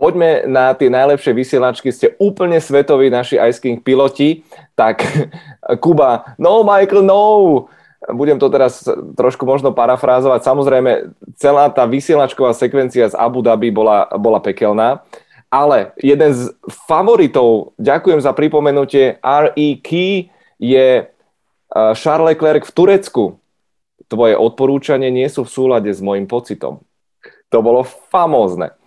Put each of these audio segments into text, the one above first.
Poďme na tie najlepšie vysielačky. Ste úplne svetoví naši Ice King piloti. Tak Kuba, no Michael, no! Budem to teraz trošku možno parafrázovať. Samozrejme, celá tá vysielačková sekvencia z Abu Dhabi bola, bola pekelná. Ale jeden z favoritov, ďakujem za pripomenutie, R.E. Key je uh, Charles Leclerc v Turecku. Tvoje odporúčanie nie sú v súlade s môjim pocitom. To bolo famózne.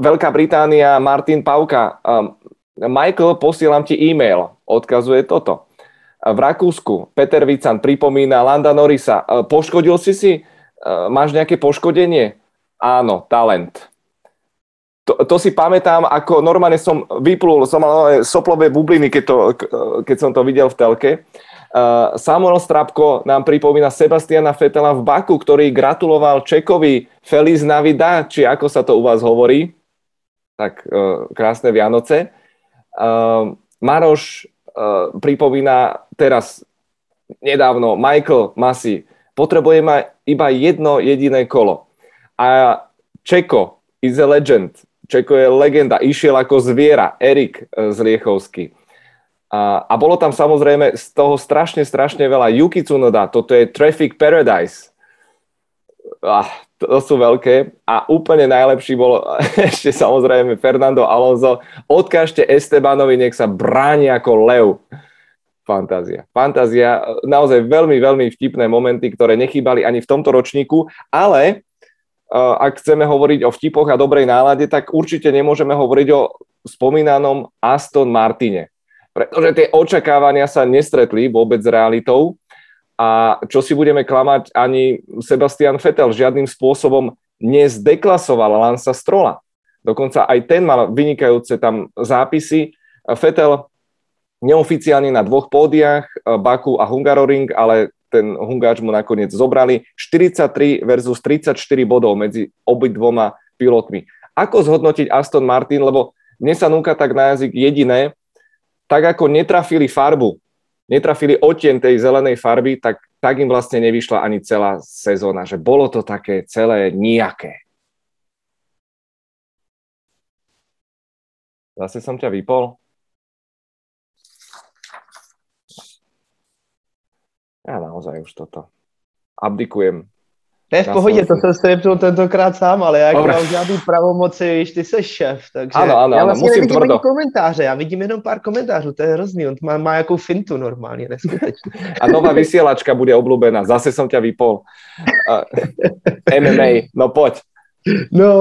Veľká Británia, Martin Pauka. Uh, Michael, posielam ti e-mail. Odkazuje toto v Rakúsku Peter Vican pripomína Landa Norisa. E, poškodil si si? E, máš nejaké poškodenie? Áno, talent. To, to si pamätám, ako normálne som vyplul, som mal soplové bubliny, keď, to, keď som to videl v telke. Uh, Samuel Strapko nám pripomína Sebastiana Fetela v Baku, ktorý gratuloval Čekovi Feliz Navidad, či ako sa to u vás hovorí. Tak uh, krásne Vianoce. Uh, Maroš pripomína teraz nedávno Michael Masi, potrebujeme iba jedno jediné kolo. A Čeko is a legend. Čeko je legenda. Išiel ako zviera. Erik Zliechovský. A, a bolo tam samozrejme z toho strašne, strašne veľa. Yuki Tsunoda, toto je Traffic Paradise. Ah, to sú veľké. A úplne najlepší bol ešte samozrejme Fernando Alonso. Odkážte Estebanovi, nech sa bráni ako lev. Fantázia. Fantázia. Naozaj veľmi, veľmi vtipné momenty, ktoré nechýbali ani v tomto ročníku, ale uh, ak chceme hovoriť o vtipoch a dobrej nálade, tak určite nemôžeme hovoriť o spomínanom Aston Martine. Pretože tie očakávania sa nestretli vôbec s realitou a čo si budeme klamať, ani Sebastian Vettel žiadnym spôsobom nezdeklasoval Lansa Strola. Dokonca aj ten mal vynikajúce tam zápisy. Vettel neoficiálne na dvoch pódiach, Baku a Hungaroring, ale ten Hungáč mu nakoniec zobrali 43 versus 34 bodov medzi obidvoma pilotmi. Ako zhodnotiť Aston Martin, lebo mne sa núka tak na jazyk jediné, tak ako netrafili farbu netrafili odtien tej zelenej farby, tak, tak im vlastne nevyšla ani celá sezóna, že bolo to také celé nijaké. Zase som ťa vypol. Ja naozaj už toto. Abdikujem. Ne, v pohodě, to jsem se tentokrát sám, ale jak mám žádný pravomoci, víš, ty jsi šéf, takže ano, ano, já vlastně musím nevidím ani komentáře, já vidím jenom pár komentářů, to je hrozný, on má, má jakou fintu normálně, neskutečně. A nová vysielačka bude obľúbená, zase jsem tě vypol. Uh, MMA, no pojď. No,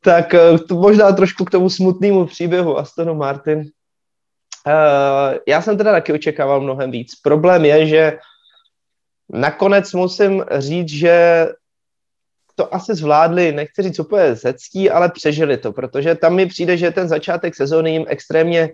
tak eh, to možná trošku k tomu smutnému příběhu Astonu Martin. Uh, já jsem teda taky očekával mnohem víc. Problém je, že nakonec musím říct, že to asi zvládli, nechci říct úplně ze ctí, ale přežili to, protože tam mi přijde, že ten začátek sezóny jim extrémně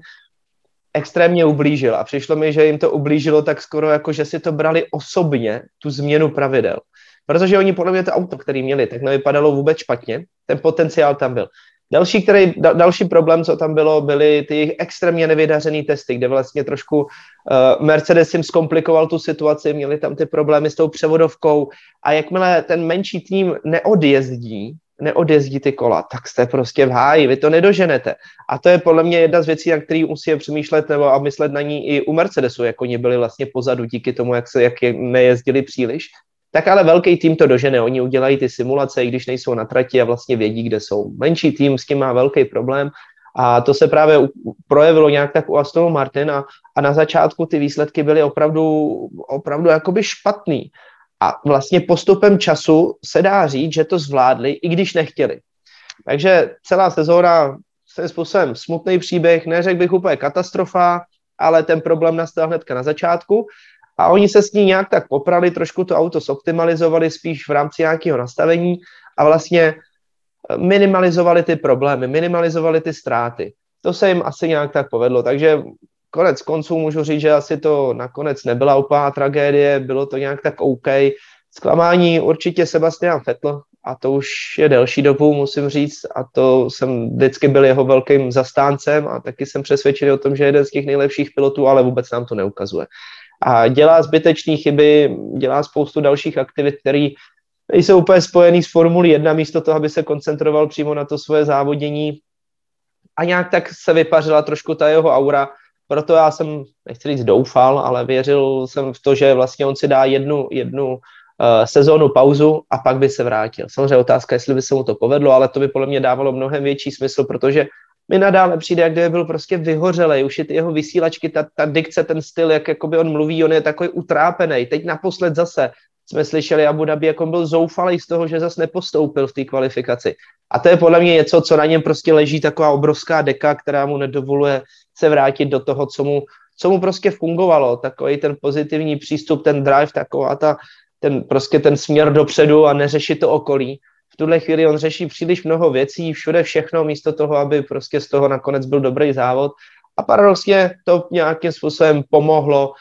extrémně ublížil a přišlo mi, že jim to ublížilo tak skoro jako, že si to brali osobně, tu změnu pravidel. Protože oni podle mě to auto, který měli, tak nevypadalo vůbec špatně, ten potenciál tam byl. Další, který, da, další problém, co tam bylo, byly ty extrémně nevydařené testy, kde vlastně trošku uh, Mercedes jim zkomplikoval tu situaci, měli tam ty problémy s tou převodovkou a jakmile ten menší tým neodjezdí, neodjezdí ty kola, tak jste prostě v háji, vy to nedoženete. A to je podle mě jedna z věcí, na který musí přemýšlet nebo a myslet na ní i u Mercedesu, jako oni byli vlastně pozadu díky tomu, jak se jak je nejezdili příliš, tak ale velký tým to dožene. Oni udělají ty simulace, i když nejsou na trati a vlastně vědí, kde jsou. Menší tým s tím má velký problém a to se právě projevilo nějak tak u Astonu Martina a na začátku ty výsledky byly opravdu, opravdu jakoby špatný. A vlastně postupem času se dá říct, že to zvládli, i když nechtěli. Takže celá sezóna svým způsobem smutný příběh, neřekl bych úplně katastrofa, ale ten problém nastal hnedka na začátku a oni se s ní nějak tak poprali, trošku to auto zoptimalizovali spíš v rámci nějakého nastavení a vlastně eh, minimalizovali ty problémy, minimalizovali ty ztráty. To se jim asi nějak tak povedlo, takže konec konců můžu říct, že asi to nakonec nebyla úplná tragédie, bylo to nějak tak OK. Zklamání určitě Sebastian Vettel, a to už je delší dobu, musím říct, a to jsem vždycky byl jeho velkým zastáncem a taky jsem přesvědčený o tom, že je jeden z těch nejlepších pilotů, ale vůbec nám to neukazuje a dělá zbytečné chyby, dělá spoustu dalších aktivit, které nejsou úplně spojený s Formulí 1 místo toho, aby se koncentroval přímo na to svoje závodění. A nějak tak se vypařila trošku ta jeho aura, proto já jsem, nechci říct doufal, ale věřil jsem v to, že vlastně on si dá jednu, jednu uh, sezónu pauzu a pak by se vrátil. Samozřejmě otázka, jestli by se mu to povedlo, ale to by podle mě dávalo mnohem větší smysl, protože mi nadále přijde, jak kdyby byl prostě vyhořelej, už je ty jeho vysílačky, ta, ta dikce, ten styl, jak jakoby on mluví, on je takový utrápený. Teď naposled zase jsme slyšeli Abu Dhabi, jak on byl zoufalý z toho, že zase nepostoupil v té kvalifikaci. A to je podle mě něco, co na něm prostě leží taková obrovská deka, která mu nedovoluje se vrátit do toho, co mu, co mu prostě fungovalo. Takový ten pozitivní přístup, ten drive, taková ta, ten prostě ten směr dopředu a neřešit to okolí. Tuhle chvíli on řeší příliš mnoho věcí, všude všechno, místo toho, aby prostě z toho nakonec byl dobrý závod. A paradoxně to nějakým způsobem pomohlo uh,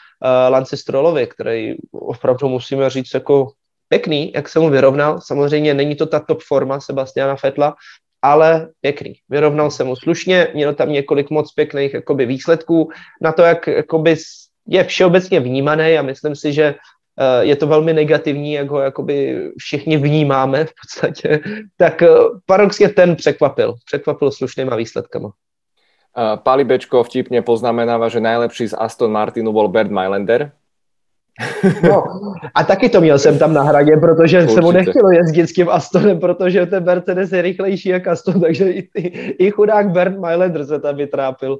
Lance Strollovi, který opravdu musíme říct jako pěkný, jak se mu vyrovnal. Samozřejmě není to ta top forma Sebastiana Fetla, ale pěkný. Vyrovnal se mu slušně, měl tam několik moc pěkných jakoby, výsledků na to, jak jakoby, je všeobecně vnímaný a myslím si, že je to velmi negativní, jak ho jakoby všichni vnímáme v podstatě, tak uh, paradoxně ten překvapil. Překvapil slušnýma výsledkama. Pali Bečko vtipne poznamenáva, že najlepší z Aston Martinu bol Bert Mailander. No, a taky to měl jsem tam na hradě, protože Určitě. se mu nechtělo jezdit s tím Astonem, protože ten Mercedes je rychlejší jak Aston, takže i, i, i chudák Bert Mailander se tam vytrápil.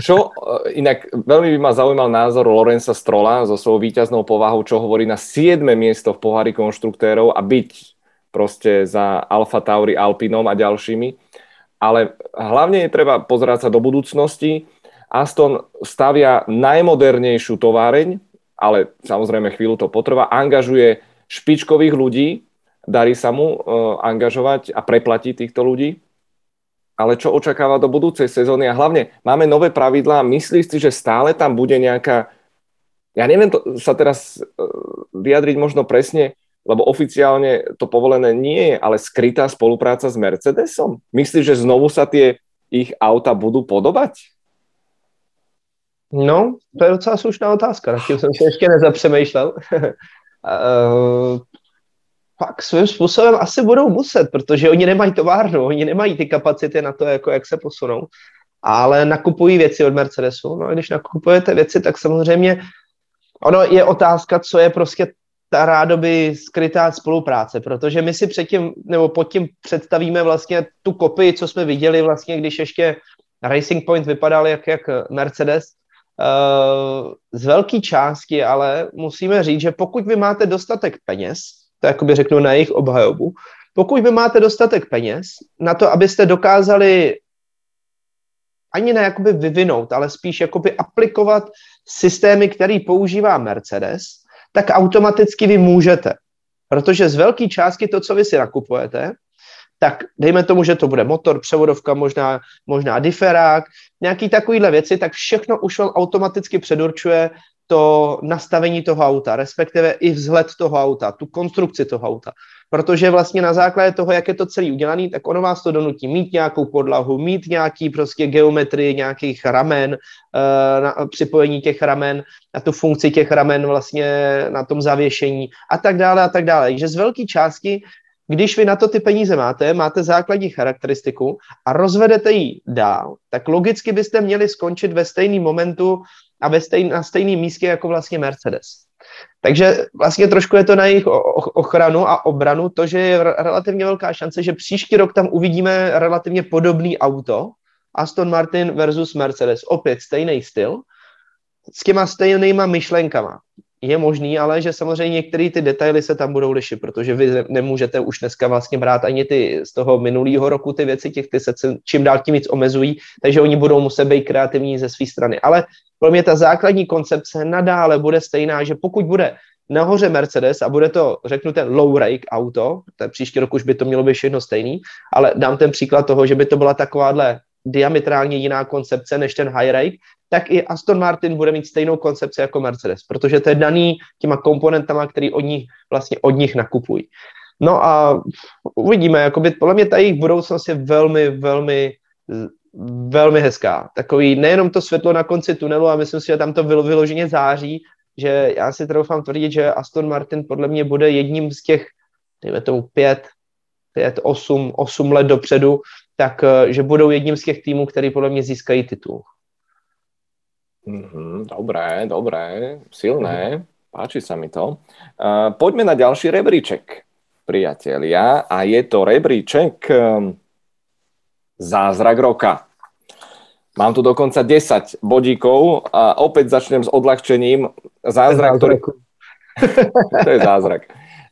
Čo, inak veľmi by ma zaujímal názor Lorenza Strola so svojou víťaznou povahou, čo hovorí na 7. miesto v pohári konštruktérov a byť proste za Alfa Tauri, Alpinom a ďalšími ale hlavne je treba pozerať sa do budúcnosti. Aston stavia najmodernejšiu továreň, ale samozrejme chvíľu to potrvá, angažuje špičkových ľudí, darí sa mu uh, angažovať a preplatiť týchto ľudí. Ale čo očakáva do budúcej sezóny? A hlavne máme nové pravidlá. Myslíš si, že stále tam bude nejaká... Ja neviem to, sa teraz uh, vyjadriť možno presne, lebo oficiálne to povolené nie je, ale skrytá spolupráca s Mercedesom? Myslíš, že znovu sa tie ich auta budú podobať? No, to je docela slušná otázka, na tím jsem se ještě nezapřemýšlel. uh, pak svým způsobem asi budou muset, protože oni nemají továrnu, oni nemají ty kapacity na to, jako jak se posunou, ale nakupují věci od Mercedesu. No a když nakupujete věci, tak samozřejmě ono je otázka, co je prostě ta rádoby skrytá spolupráce, protože my si předtím, nebo pod tím představíme vlastně tu kopii, co jsme viděli vlastně, když ještě Racing Point vypadal jak, jak Mercedes, z velké části ale musíme říct, že pokud vy máte dostatek peněz, to jakoby řeknu na jejich obhajobu, pokud vy máte dostatek peněz na to, abyste dokázali ani ne jakoby vyvinout, ale spíš jakoby aplikovat systémy, který používá Mercedes, tak automaticky vy můžete. Protože z velké částky to, co vy si nakupujete, tak dejme tomu, že to bude motor, převodovka, možná, možná diferák, nějaký takovýhle věci, tak všechno už vám automaticky předurčuje to nastavení toho auta, respektive i vzhled toho auta, tu konstrukci toho auta protože vlastně na základě toho, jak je to celý udělaný, tak ono vás to donutí mít nějakou podlahu, mít nějaký prostě geometrii nějakých ramen, uh, na připojení těch ramen, na tu funkci těch ramen vlastně na tom zavěšení a tak dále a tak dále. Takže z velké části když vy na to ty peníze máte, máte základní charakteristiku a rozvedete ji dál, tak logicky byste měli skončit ve stejném momentu a ve stejn, na stejném místě jako vlastně Mercedes. Takže vlastně trošku je to na jejich ochranu a obranu to, že je relativně velká šance, že příští rok tam uvidíme relativně podobný auto, Aston Martin versus Mercedes. Opět stejný styl, s těma stejnýma myšlenkama. Je možný, ale že samozřejmě některé ty detaily se tam budou lišit, protože vy nemůžete už dneska vlastně brát ani ty z toho minulého roku ty věci, těch ty se čím dál tím víc omezují, takže oni budou muset být kreativní ze své strany. Ale pro mě ta základní koncepce nadále bude stejná, že pokud bude nahoře Mercedes a bude to, řeknu, ten low rake auto, ten příští rok už by to mělo být všechno stejný, ale dám ten příklad toho, že by to byla takováhle diametrálně jiná koncepce než ten high rake, tak i Aston Martin bude mít stejnou koncepci jako Mercedes, protože to je daný těma komponentama, který od nich vlastně od nich nakupují. No a uvidíme, jakoby podle mě ta jejich budoucnost je velmi, velmi velmi hezká. Takový nejenom to světlo na konci tunelu, a myslím si, že tam to vyloženě září, že já si troufám tvrdit, že Aston Martin podle mě bude jedním z těch dejme tomu pět, pět, osm, osm let dopředu, tak eh, že budou jedním z těch týmů, který podle mě získají titul. Mm-hmm, dobré, dobré, silné, páči sa mi to. Uh, poďme na ďalší rebríček, priatelia, a je to rebríček um, Zázrak roka. Mám tu dokonca 10 bodíkov a opäť začnem s odľahčením. Zázrak, ktorý... to je zázrak.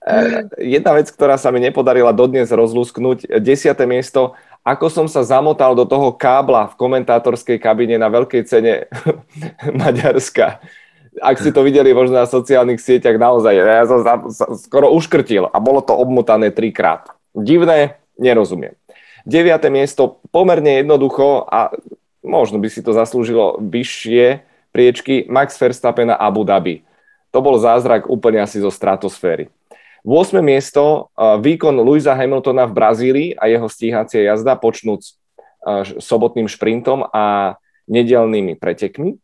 Eh, jedna vec, ktorá sa mi nepodarila dodnes rozlusknúť, desiate miesto, ako som sa zamotal do toho kábla v komentátorskej kabine na veľkej cene Maďarska. Ak si to videli možno na sociálnych sieťach, naozaj, ja som sa, sa skoro uškrtil a bolo to obmutané trikrát. Divné, nerozumiem. Deviate miesto pomerne jednoducho a možno by si to zaslúžilo vyššie priečky Max Verstappen a Abu Dhabi. To bol zázrak úplne asi zo stratosféry. 8. miesto, výkon Louisa Hamiltona v Brazílii a jeho stíhacia jazda počnúc sobotným šprintom a nedelnými pretekmi.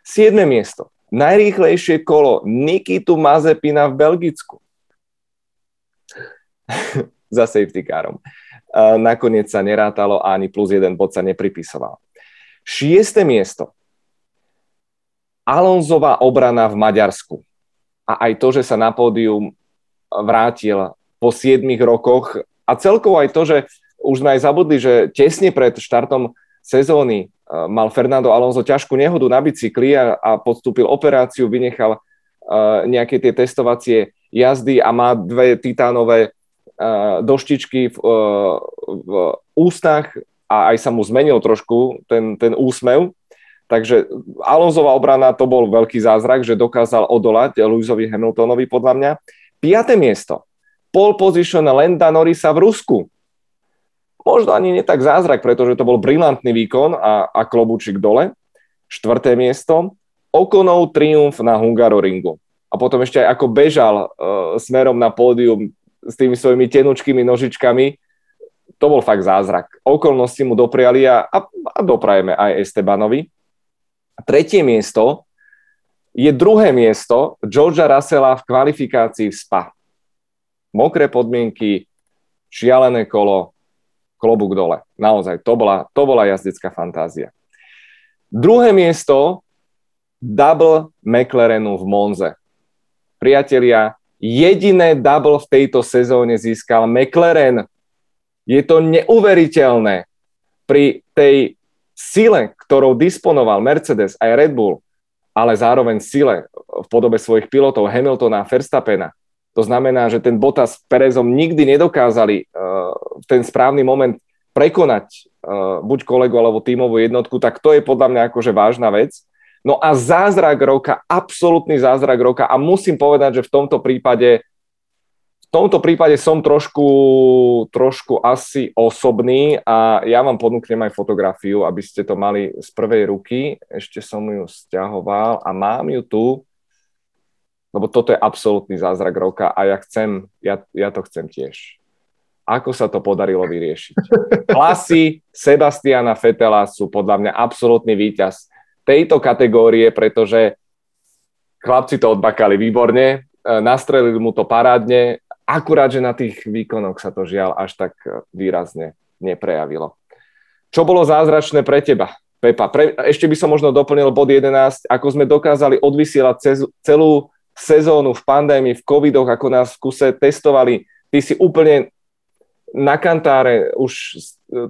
7. miesto, najrýchlejšie kolo Nikitu Mazepina v Belgicku. Za safety carom. Nakoniec sa nerátalo a ani plus jeden bod sa nepripisoval. Šieste miesto. Alonzová obrana v Maďarsku. A aj to, že sa na pódium vrátil po 7 rokoch a celkovo aj to, že už sme aj zabudli, že tesne pred štartom sezóny e, mal Fernando Alonso ťažkú nehodu na bicykli a, a podstúpil operáciu, vynechal uh, nejaké tie testovacie jazdy a má dve titánové uh, doštičky v, uh, v ústach a aj sa mu zmenil trošku ten, ten úsmev. Takže Alonzová obrana to bol veľký zázrak, že dokázal odolať Lewisovi Hamiltonovi podľa mňa. Piaté miesto. Pole position Lenda Norisa v Rusku. Možno ani nie tak zázrak, pretože to bol brilantný výkon a, a klobúčik dole. Štvrté miesto. Okonov triumf na Hungaroringu. A potom ešte aj ako bežal uh, smerom na pódium s tými svojimi tenučkými nožičkami, to bol fakt zázrak. Okolnosti mu dopriali a, a, a doprajeme aj Estebanovi. Tretie miesto je druhé miesto Georgia Russella v kvalifikácii v SPA. Mokré podmienky, šialené kolo, klobúk dole. Naozaj, to bola, to bola jazdecká fantázia. Druhé miesto double McLarenu v Monze. Priatelia, jediné double v tejto sezóne získal McLaren je to neuveriteľné pri tej sile, ktorou disponoval Mercedes aj Red Bull, ale zároveň sile v podobe svojich pilotov Hamiltona a Verstappena. To znamená, že ten Bottas s Perezom nikdy nedokázali uh, ten správny moment prekonať uh, buď kolegu alebo tímovú jednotku, tak to je podľa mňa akože vážna vec. No a zázrak roka, absolútny zázrak roka a musím povedať, že v tomto prípade tomto prípade som trošku, trošku asi osobný a ja vám ponúknem aj fotografiu, aby ste to mali z prvej ruky. Ešte som ju stiahoval a mám ju tu, lebo toto je absolútny zázrak roka a ja chcem, ja, ja to chcem tiež. Ako sa to podarilo vyriešiť? Hlasy Sebastiana Fetela sú podľa mňa absolútny víťaz tejto kategórie, pretože chlapci to odbakali výborne, e, nastrelili mu to parádne, Akurát, že na tých výkonoch sa to žiaľ až tak výrazne neprejavilo. Čo bolo zázračné pre teba, Pepa? Pre, ešte by som možno doplnil bod 11, ako sme dokázali odvysielať cez, celú sezónu v pandémii, v covidoch, ako nás v kuse testovali. Ty si úplne na kantáre, už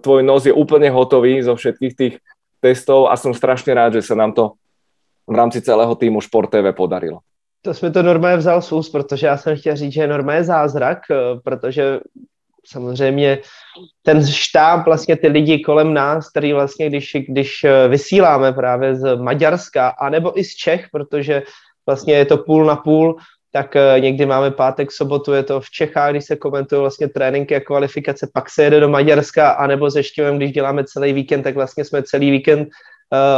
tvoj nos je úplne hotový zo všetkých tých testov a som strašne rád, že sa nám to v rámci celého týmu Šport TV podarilo. To jsme to normálně vzal z protože já jsem chtěl říct, že je zázrak, eh, protože samozřejmě ten štáb, vlastně ty lidi kolem nás, který vlastně, když, když eh, vysíláme právě z Maďarska, anebo i z Čech, protože vlastně je to půl na půl, tak eh, někdy máme pátek, sobotu, je to v Čechách, když se komentují vlastně tréninky a kvalifikace, pak se jede do Maďarska, anebo se Štěvem, když děláme celý víkend, tak vlastně jsme celý víkend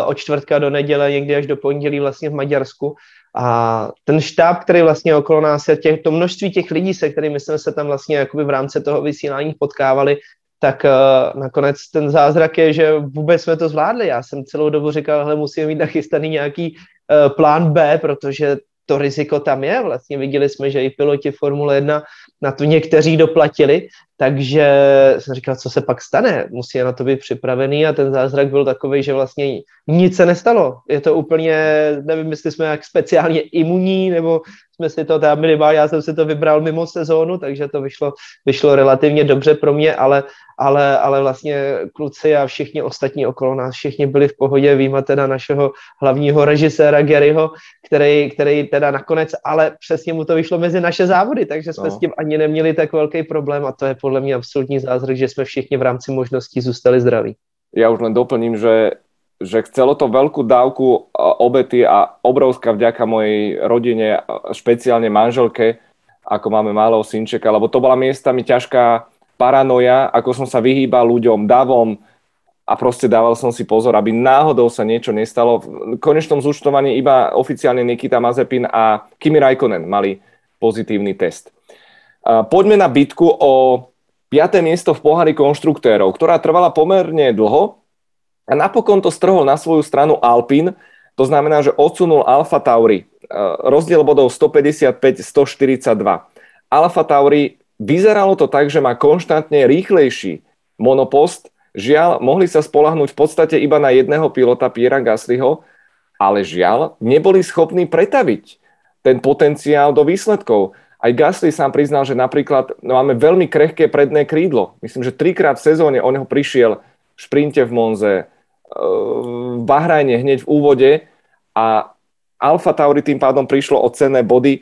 od čtvrtka do neděle, někdy až do pondělí vlastně v Maďarsku a ten štáb, který vlastně okolo nás je, těch, to množství těch lidí, se kterými jsme se tam vlastně jakoby v rámci toho vysílání potkávali, tak uh, nakonec ten zázrak je, že vůbec jsme to zvládli. Já jsem celou dobu říkal, že musíme mít nachystaný nějaký uh, plán B, protože to riziko tam je. Vlastně viděli jsme, že i piloti Formule 1 na to někteří doplatili, takže jsem říkal, co se pak stane, musí na to být připravený a ten zázrak byl takový, že vlastně nic se nestalo. Je to úplně, nevím, jestli jsme jak speciálně imunní, nebo jsme si to tam minimálně, já jsem si to vybral mimo sezónu, takže to vyšlo, vyšlo relativně dobře pro mě, ale, ale, ale vlastně kluci a všichni ostatní okolo nás, všichni byli v pohodě, výjima teda našeho hlavního režiséra Garyho, který, který teda nakonec, ale přesně mu to vyšlo mezi naše závody, takže jsme no. s tím ani neměli tak velký problém a to je podle mě absolutní zázrak, že jsme všichni v rámci možností zůstali zdraví. Já už len doplním, že že chcelo to veľkú dávku obety a obrovská vďaka mojej rodine, špeciálne manželke, ako máme malého synčeka, lebo to bola miestami ťažká paranoja, ako som sa vyhýbal ľuďom, davom a proste dával som si pozor, aby náhodou sa niečo nestalo. V konečnom zúčtovaní iba oficiálne Nikita Mazepin a Kimi Raikkonen mali pozitívny test. Poďme na bitku o 5. miesto v pohári konštruktérov, ktorá trvala pomerne dlho, a napokon to strhol na svoju stranu Alpin, to znamená, že odsunul Alfa Tauri. E, rozdiel bodov 155-142. Alfa Tauri vyzeralo to tak, že má konštantne rýchlejší monopost. Žiaľ, mohli sa spolahnúť v podstate iba na jedného pilota Piera Gaslyho, ale žiaľ, neboli schopní pretaviť ten potenciál do výsledkov. Aj Gasly sám priznal, že napríklad no, máme veľmi krehké predné krídlo. Myslím, že trikrát v sezóne o neho prišiel v šprinte v Monze, v Bahrajne hneď v úvode a Alfa Tauri tým pádom prišlo o cenné body.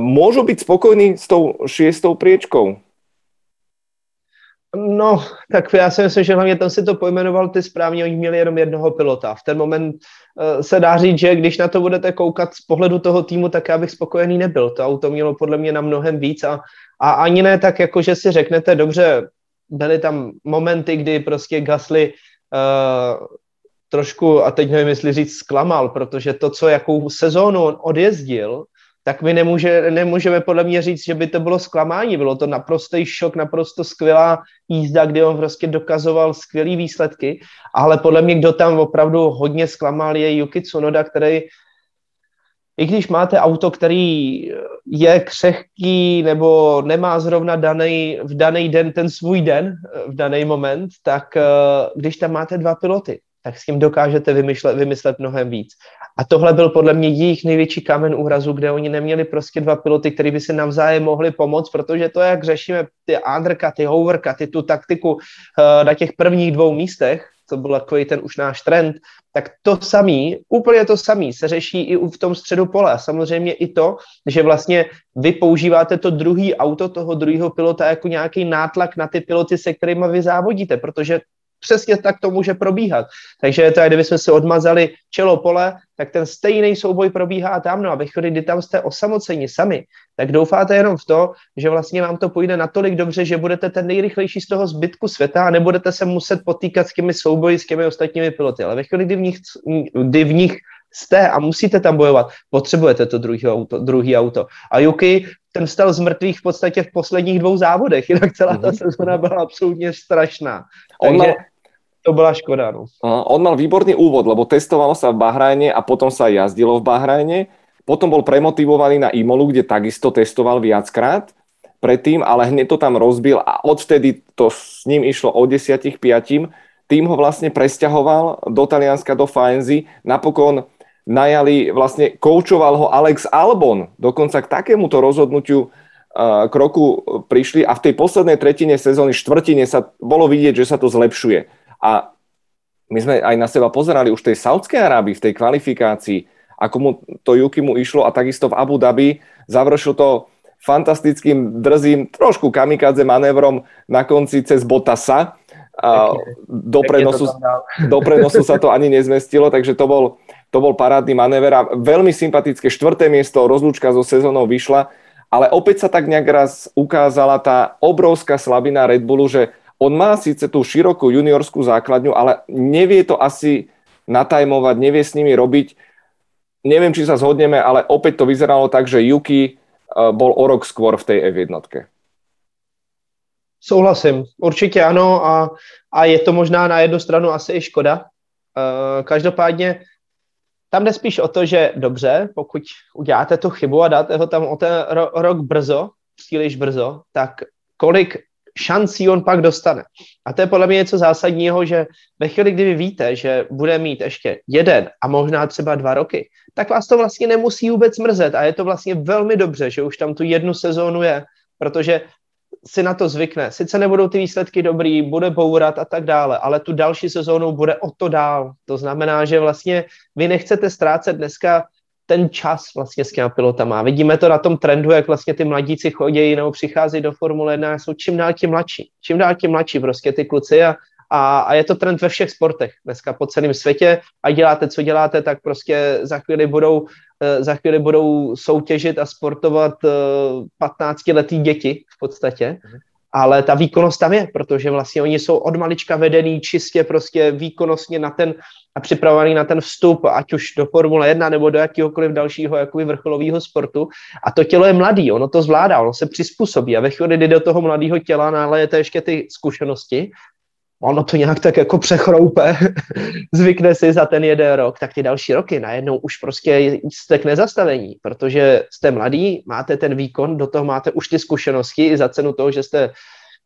Môžu byť spokojní s tou šiestou priečkou? No, tak já si myslím, že hlavně tam si to pojmenoval ty správně, oni měli jenom jednoho pilota. V ten moment uh, se dá říct, že když na to budete koukat z pohledu toho týmu, tak já bych spokojený nebyl. To auto mělo podle mě na mnohem víc a, a ani ne tak, jako že si řeknete, dobře, byly tam momenty, kdy prostě Gasly uh, trošku, a teď nevím, jestli říct zklamal, protože to, co jakou sezónu on odjezdil, tak my nemůže, nemůžeme podle mě říct, že by to bylo zklamání. Bylo to naprostý šok, naprosto skvělá jízda, kdy on prostě dokazoval skvělé výsledky, ale podle mě, kdo tam opravdu hodně zklamal, je Yuki Tsunoda, který i když máte auto, který je křehký nebo nemá zrovna daný, v daný den ten svůj den, v daný moment, tak eh, když tam máte dva piloty, tak s tím dokážete vymyslet, vymyslet mnohem víc. A tohle byl podle mě jejich největší kámen úrazu, kde oni neměli prostě dva piloty, který by si navzájem mohli pomoct, protože to, jak řešíme ty undercuty, overcuty, tu taktiku na těch prvních dvou místech, to byl takový ten už náš trend, tak to samý, úplně to samý se řeší i v tom středu pole. A samozřejmě i to, že vlastně vy používáte to druhý auto toho druhého pilota jako nějaký nátlak na ty piloty, se kterými vy závodíte, protože přesně tak to může probíhat. Takže to, kdybychom si odmazali čelo pole, tak ten stejný souboj probíhá tam. No a ve chvíli, kdy tam jste osamoceni sami, tak doufáte jenom v to, že vlastně vám to půjde natolik dobře, že budete ten nejrychlejší z toho zbytku světa a nebudete se muset potýkat s těmi souboji, s těmi ostatními piloty. Ale ve chvíli, kdy v nich, kdy v nich jste a musíte tam bojovat, potřebujete to druhý auto. Druhý auto. A Yuki ten stal z mrtvých v podstatě v posledních dvou závodech, jinak celá ta mhm. sezóna byla absolutně strašná. Takže mal, to byla škoda. No. On mal výborný úvod, lebo testovalo sa v Bahrajne a potom sa jazdilo v Bahrajne. Potom bol premotivovaný na Imolu, kde takisto testoval viackrát predtým, ale hneď to tam rozbil a odvtedy to s ním išlo o 10 5. Tým ho vlastne presťahoval do Talianska, do Faenzy. Napokon najali, vlastne koučoval ho Alex Albon. Dokonca k takémuto rozhodnutiu kroku prišli a v tej poslednej tretine sezóny, štvrtine sa bolo vidieť, že sa to zlepšuje. A my sme aj na seba pozerali už v tej Saudskej Arábii, v tej kvalifikácii, ako mu to Yukimu išlo a takisto v Abu Dhabi završil to fantastickým, drzým, trošku kamikadze manévrom na konci cez Botasa. A do, prenosu, do prenosu sa to ani nezmestilo, takže to bol, to bol parádny manéver a veľmi sympatické štvrté miesto, rozlúčka so sezónou vyšla, ale opäť sa tak nejak raz ukázala tá obrovská slabina Red Bullu, že on má síce tú širokú juniorskú základňu, ale nevie to asi natajmovať, nevie s nimi robiť. Neviem, či sa zhodneme, ale opäť to vyzeralo tak, že Yuki eh, bol o rok skôr v tej F1. Souhlasím, určitě ano a, a je to možná na jednu stranu asi i škoda. Uh, každopádně tam jde spíš o to, že dobře, pokud uděláte tu chybu a dáte ho tam o ten ro- rok brzo, příliš brzo, tak kolik šancí on pak dostane. A to je podle mě něco zásadního, že ve chvíli, kdy vy víte, že bude mít ještě jeden a možná třeba dva roky, tak vás to vlastně nemusí vůbec mrzet a je to vlastně velmi dobře, že už tam tu jednu sezónu je, protože si na to zvykne. Sice nebudou ty výsledky dobrý, bude bourat a tak dále, ale tu další sezónu bude o to dál. To znamená, že vlastně vy nechcete ztrácet dneska ten čas vlastně s těma pilotama. Vidíme to na tom trendu, jak vlastně ty mladíci chodí nebo přichází do Formule 1 a jsou čím dál tím mladší. Čím dál tím mladší prostě ty kluci a, a, a je to trend ve všech sportech dneska po celém světě a děláte, co děláte, tak prostě za chvíli budou, eh, za chvíli budou soutěžit a sportovat 15-letý eh, děti v podstatě. Mhm ale ta výkonnost tam je, protože vlastně oni jsou od malička vedený čistě prostě výkonnostně na ten a připravovaný na ten vstup, ať už do Formule 1 nebo do jakéhokoliv dalšího jakoby vrcholového sportu. A to tělo je mladý, ono to zvládá, ono se přizpůsobí a ve chvíli, kdy do toho mladého těla nalejete ještě ty zkušenosti, ono to nějak tak jako přechroupe, zvykne si za ten jeden rok, tak ty další roky najednou už prostě jste k nezastavení, protože jste mladý, máte ten výkon, do toho máte už ty zkušenosti i za cenu toho, že jste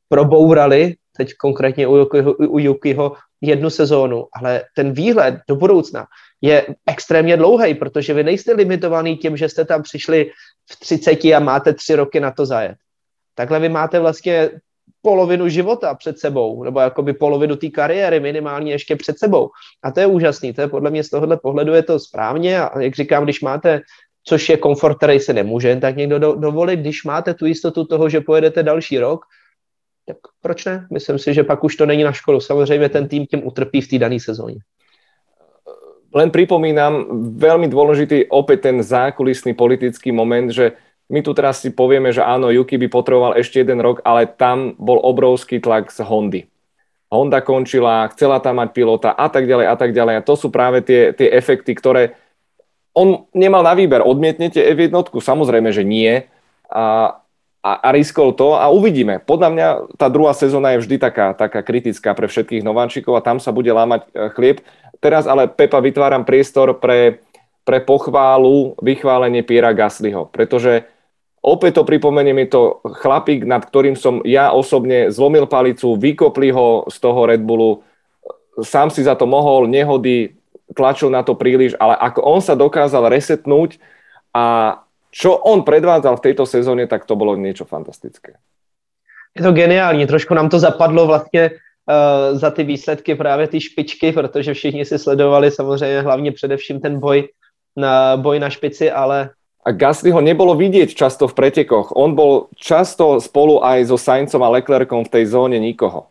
probourali, teď konkrétně u Yukiho, u Yukiho jednu sezónu, ale ten výhled do budoucna je extrémně dlouhý, protože vy nejste limitovaný tím, že jste tam přišli v 30 a máte tři roky na to zajet. Takhle vy máte vlastně polovinu života před sebou, nebo jakoby polovinu té kariéry minimálně ještě před sebou. A to je úžasný, to je podle mě z tohohle pohledu je to správně a jak říkám, když máte což je komfort, který se nemůže jen tak někdo do, dovolit, když máte tu jistotu toho, že pojedete další rok, tak proč ne? Myslím si, že pak už to není na školu. Samozřejmě ten tým tím utrpí v té dané sezóně. Len pripomínam, veľmi dôležitý opäť ten zákulisný politický moment, že my tu teraz si povieme, že áno, Yuki by potreboval ešte jeden rok, ale tam bol obrovský tlak z Hondy. Honda končila, chcela tam mať pilota a tak ďalej a tak ďalej. A to sú práve tie, tie efekty, ktoré on nemal na výber. Odmietnete F1? Samozrejme, že nie. A, a, a riskol to a uvidíme. Podľa mňa tá druhá sezóna je vždy taká, taká kritická pre všetkých nováčikov a tam sa bude lámať e, chlieb. Teraz ale, Pepa, vytváram priestor pre, pre pochválu, vychválenie Piera Gaslyho, pretože Opäť to pripomenie mi to chlapík, nad ktorým som ja osobne zlomil palicu, vykopli ho z toho Red Bullu, sám si za to mohol, nehody, tlačil na to príliš, ale ako on sa dokázal resetnúť a čo on predvádzal v tejto sezóne, tak to bolo niečo fantastické. Je to geniální, trošku nám to zapadlo vlastně uh, za ty výsledky právě ty špičky, protože všichni si sledovali samozřejmě hlavně především ten boj na, boj na špici, ale a Gaslyho nebolo vidieť často v pretekoch. On bol často spolu aj so Saincom a Leclercom v tej zóně nikoho.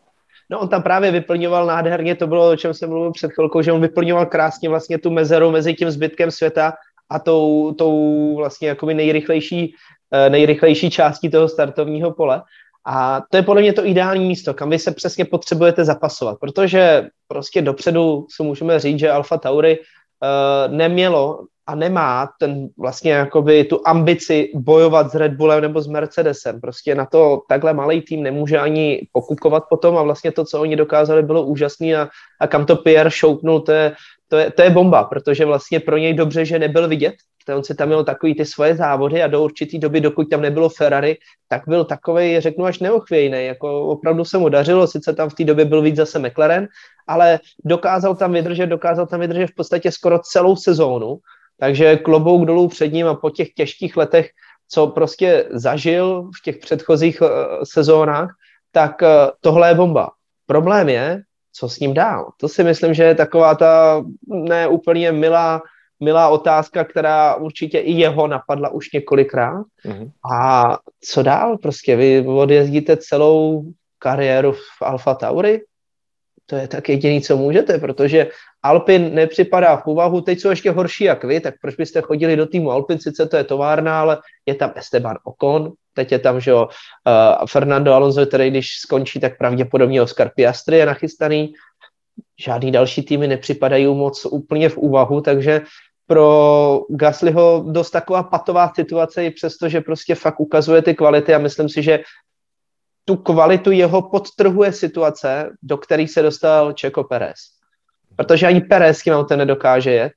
No on tam právě vyplňoval nádherně, to bylo, o čem jsem mluvil před chvilkou, že on vyplňoval krásně vlastně tu mezeru mezi tím zbytkem světa a tou, tou vlastně jakoby nejrychlejší, eh, nejrychlejší částí toho startovního pole. A to je podle mě to ideální místo, kam vy se přesně potřebujete zapasovat, protože prostě dopředu si můžeme říct, že Alfa Tauri uh, nemělo a nemá ten vlastně jakoby tu ambici bojovat s Red Bullem nebo s Mercedesem. Prostě na to takhle malý tým nemůže ani pokukovat potom a vlastně to, co oni dokázali, bylo úžasné a, a kam to Pierre šoupnul, to je, to je, to je bomba, protože vlastně pro něj dobře, že nebyl vidět, on si tam měl takový ty svoje závody a do určitý doby, dokud tam nebylo Ferrari, tak byl takový, řeknu, až neochvějný. Jako opravdu se mu dařilo, sice tam v té době byl víc zase McLaren, ale dokázal tam vydržet, dokázal tam vydržet v podstatě skoro celou sezónu takže klobouk dolů před ním a po těch těžkých letech, co prostě zažil v těch předchozích uh, sezónách, tak uh, tohle je bomba. Problém je, co s ním dál. To si myslím, že je taková ta neúplně milá, milá otázka, která určitě i jeho napadla už několikrát. Mm-hmm. A co dál? Prostě vy odjezdíte celou kariéru v Alfa Tauri, to je tak jediný, co můžete, protože Alpin nepřipadá v úvahu, teď jsou ještě horší jak vy, tak proč byste chodili do týmu Alpin, sice to je továrna, ale je tam Esteban Ocon, teď je tam, že uh, Fernando Alonso, který když skončí, tak pravděpodobně Oscar Piastri je nachystaný, žádný další týmy nepřipadají moc úplně v úvahu, takže pro Gaslyho dost taková patová situace, i přesto, že prostě fakt ukazuje ty kvality a myslím si, že tu kvalitu jeho podtrhuje situace, do kterých se dostal Čeko Perez. Protože ani Perez tím autem nedokáže jet.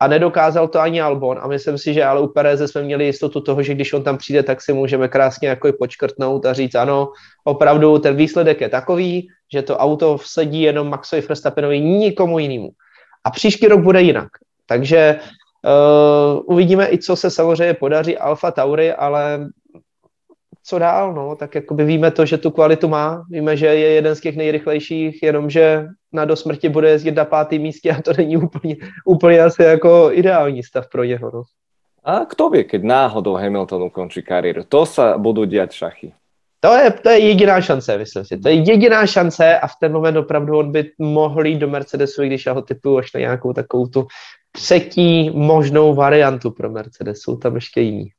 a nedokázal to ani Albon a myslím si, že ale u Pereze jsme měli jistotu toho, že když on tam přijde, tak si můžeme krásně jako počkrtnout a říct ano, opravdu ten výsledek je takový, že to auto sedí jenom Maxovi Verstappenovi, nikomu jinému. A příští rok bude jinak. Takže uh, uvidíme i, co se samozřejmě podaří Alfa Tauri, ale co dál, no, tak jakoby víme to, že tu kvalitu má, víme, že je jeden z těch nejrychlejších, jenomže na do smrti bude jezdit na pátý místě a to není úplně, úplně asi jako ideální stav pro něho, no. A kto vie, keď náhodou Hamilton ukončí kariéru? To sa budú diať šachy. To je, to je jediná šance, myslím si. To je jediná šance a v ten moment opravdu on by mohl jít do Mercedesu, i když já ho typuju až na nějakou takovou tu třetí možnou variantu pro Mercedes. Jsou tam ještě jiní.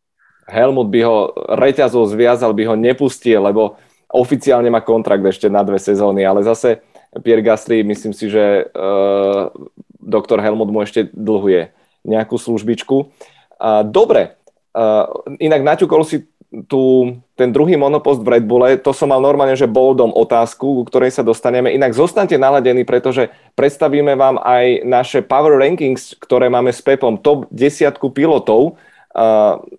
Helmut by ho reťazou zviazal, by ho nepustil, lebo oficiálne má kontrakt ešte na dve sezóny, ale zase Pierre Gasly, myslím si, že uh, doktor Helmut mu ešte dlhuje nejakú službičku. Uh, dobre, uh, inak naťukol si tu ten druhý monopost v Red Bulle, to som mal normálne, že boldom otázku, ku ktorej sa dostaneme. Inak zostanete naladení, pretože predstavíme vám aj naše power rankings, ktoré máme s Pepom, top desiatku pilotov,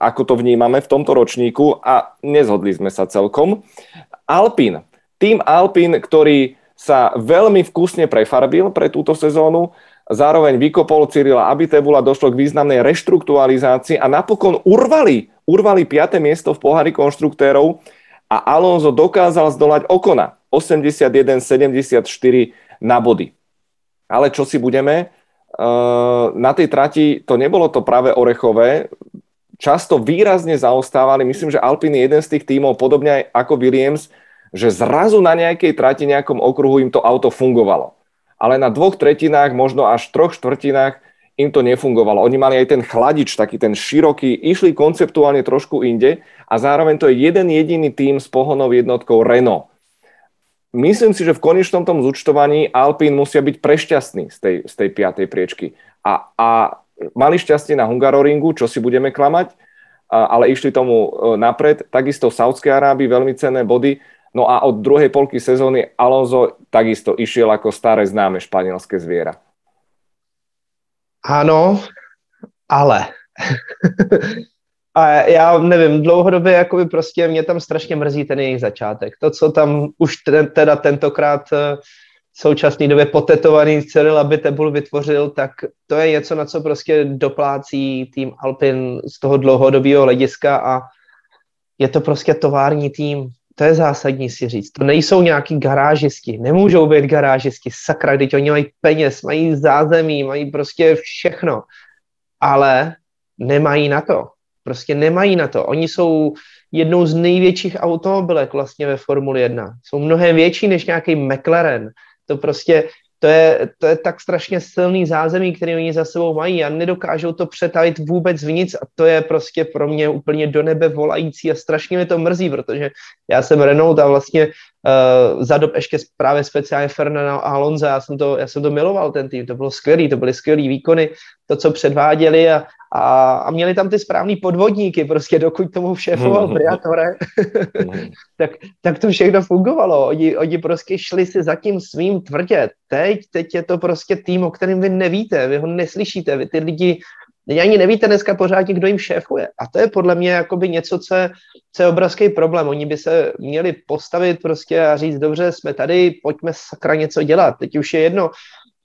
ako to vnímame v tomto ročníku a nezhodli sme sa celkom. Alpin, tým Alpin, ktorý sa veľmi vkusne prefarbil pre túto sezónu, zároveň vykopol Cyrila Abitebula, došlo k významnej reštrukturalizácii a napokon urvali, urvali 5. miesto v pohári konštruktérov a Alonso dokázal zdolať Okona 81-74 na body. Ale čo si budeme, na tej trati to nebolo to práve orechové, často výrazne zaostávali. Myslím, že Alpine je jeden z tých tímov, podobne ako Williams, že zrazu na nejakej trati, nejakom okruhu im to auto fungovalo. Ale na dvoch tretinách, možno až troch štvrtinách im to nefungovalo. Oni mali aj ten chladič, taký ten široký, išli konceptuálne trošku inde a zároveň to je jeden jediný tým s pohonou jednotkou Renault. Myslím si, že v konečnom tom zúčtovaní Alpine musia byť prešťastní z tej, z tej piatej priečky. A, a mali šťastie na Hungaroringu, čo si budeme klamať, ale išli tomu e, napred. Takisto v Saudskej Arábii veľmi cenné body. No a od druhej polky sezóny Alonso takisto išiel ako staré známe španielské zviera. Ano, ale a já nevím, dlouhodobě jakoby prostě mě tam strašně mrzí ten jejich začátek. To, co tam už teda tentokrát současné době potetovaný Cyril Abitebul vytvořil, tak to je něco, na co prostě doplácí tým Alpin z toho dlouhodobého hlediska a je to prostě tovární tým. To je zásadní si říct. To nejsou nějaký garážisti, nemůžou být garážisti, sakra, když oni mají peněz, mají zázemí, mají prostě všechno, ale nemají na to. Prostě nemají na to. Oni jsou jednou z největších automobilek vlastně ve Formuli 1. Jsou mnohem větší než nějaký McLaren, to prostě, to je, to je tak strašně silný zázemí, který oni za sebou mají a nedokážou to přetavit vůbec v nic a to je prostě pro mě úplně do nebe volající a strašně mi to mrzí, protože já jsem Renault a vlastně uh, za dob ještě právě speciálně Fernando a Alonso, já jsem, to, já jsem to miloval ten tým, to bylo skvělý, to byly skvělý výkony, to, co předváděli a, a, a měli tam ty správný podvodníky, prostě dokud tomu šéfoval mm. Briatore, mm. tak, tak to všechno fungovalo. Oni, oni prostě šli si zatím svým tvrdě. Teď, teď je to prostě tým, o kterém vy nevíte, vy ho neslyšíte, vy ty lidi ani nevíte dneska pořádně, kdo jim šéfuje. A to je podle mě jakoby něco, co je, co je obrovský problém. Oni by se měli postavit prostě a říct, dobře, jsme tady, pojďme sakra něco dělat. Teď už je jedno,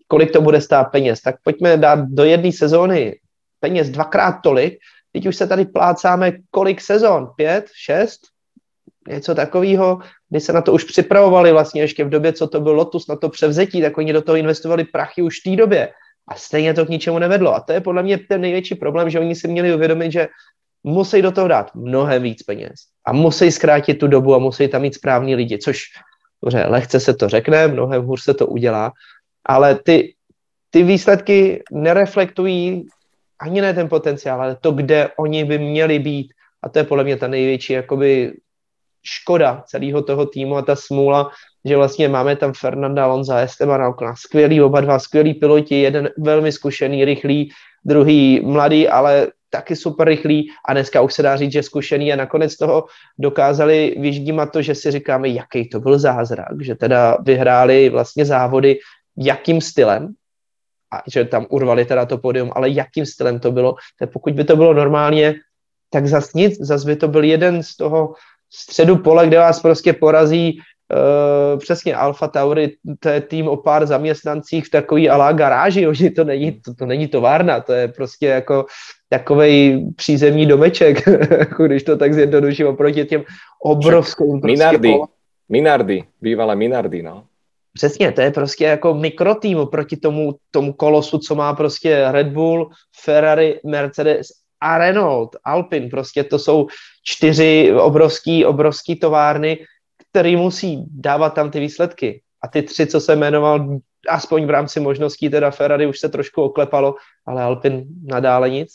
kolik to bude stát peněz. Tak pojďme dát do jedné sezóny peněz dvakrát tolik. Teď už se tady plácáme kolik sezon? Pět? Šest? Něco takového, kdy se na to už připravovali vlastně ještě v době, co to byl Lotus na to převzetí, tak oni do toho investovali prachy už v té době. A stejně to k ničemu nevedlo. A to je podle mě ten největší problém, že oni si měli uvědomit, že musí do toho dát mnohem víc peněz. A musí zkrátit tu dobu a musí tam mít správní lidi, což dobře, lehce se to řekne, mnohem hůř se to udělá, ale ty, ty výsledky nereflektují ani ne ten potenciál, ale to, kde oni by měli být. A to je podle mě ta největší jakoby škoda celého toho týmu a ta smůla, že vlastně máme tam Fernanda Alonza, Estebana Ocona, skvělý oba dva, skvělý piloti, jeden velmi zkušený, rychlý, druhý mladý, ale taky super rychlý. A dneska už se dá říct, že zkušený a nakonec toho dokázali vyždímat to, že si říkáme, jaký to byl zázrak, že teda vyhráli vlastně závody, jakým stylem. A že tam urvali teda to podium, ale jakým stylem to bylo, tak pokud by to bylo normálně, tak zas nic, zas by to byl jeden z toho středu pole, kde vás prostě porazí přesně Alfa Tauri, to je tým o pár zaměstnancích v takový alá garáži, oni to není, to, to není továrna, to je prostě jako takový přízemní domeček, když to tak zjednoduším oproti těm obrovským... Prostě Minardy, prostě, Minardy, bývalé Minardy, no. Přesně, to je prostě jako mikrotým oproti tomu, tomu kolosu, co má prostě Red Bull, Ferrari, Mercedes a Renault, Alpine, prostě to jsou čtyři obrovský, obrovský továrny, který musí dávat tam ty výsledky. A ty tři, co jsem jmenoval, aspoň v rámci možností, teda Ferrari už se trošku oklepalo, ale Alpin nadále nic.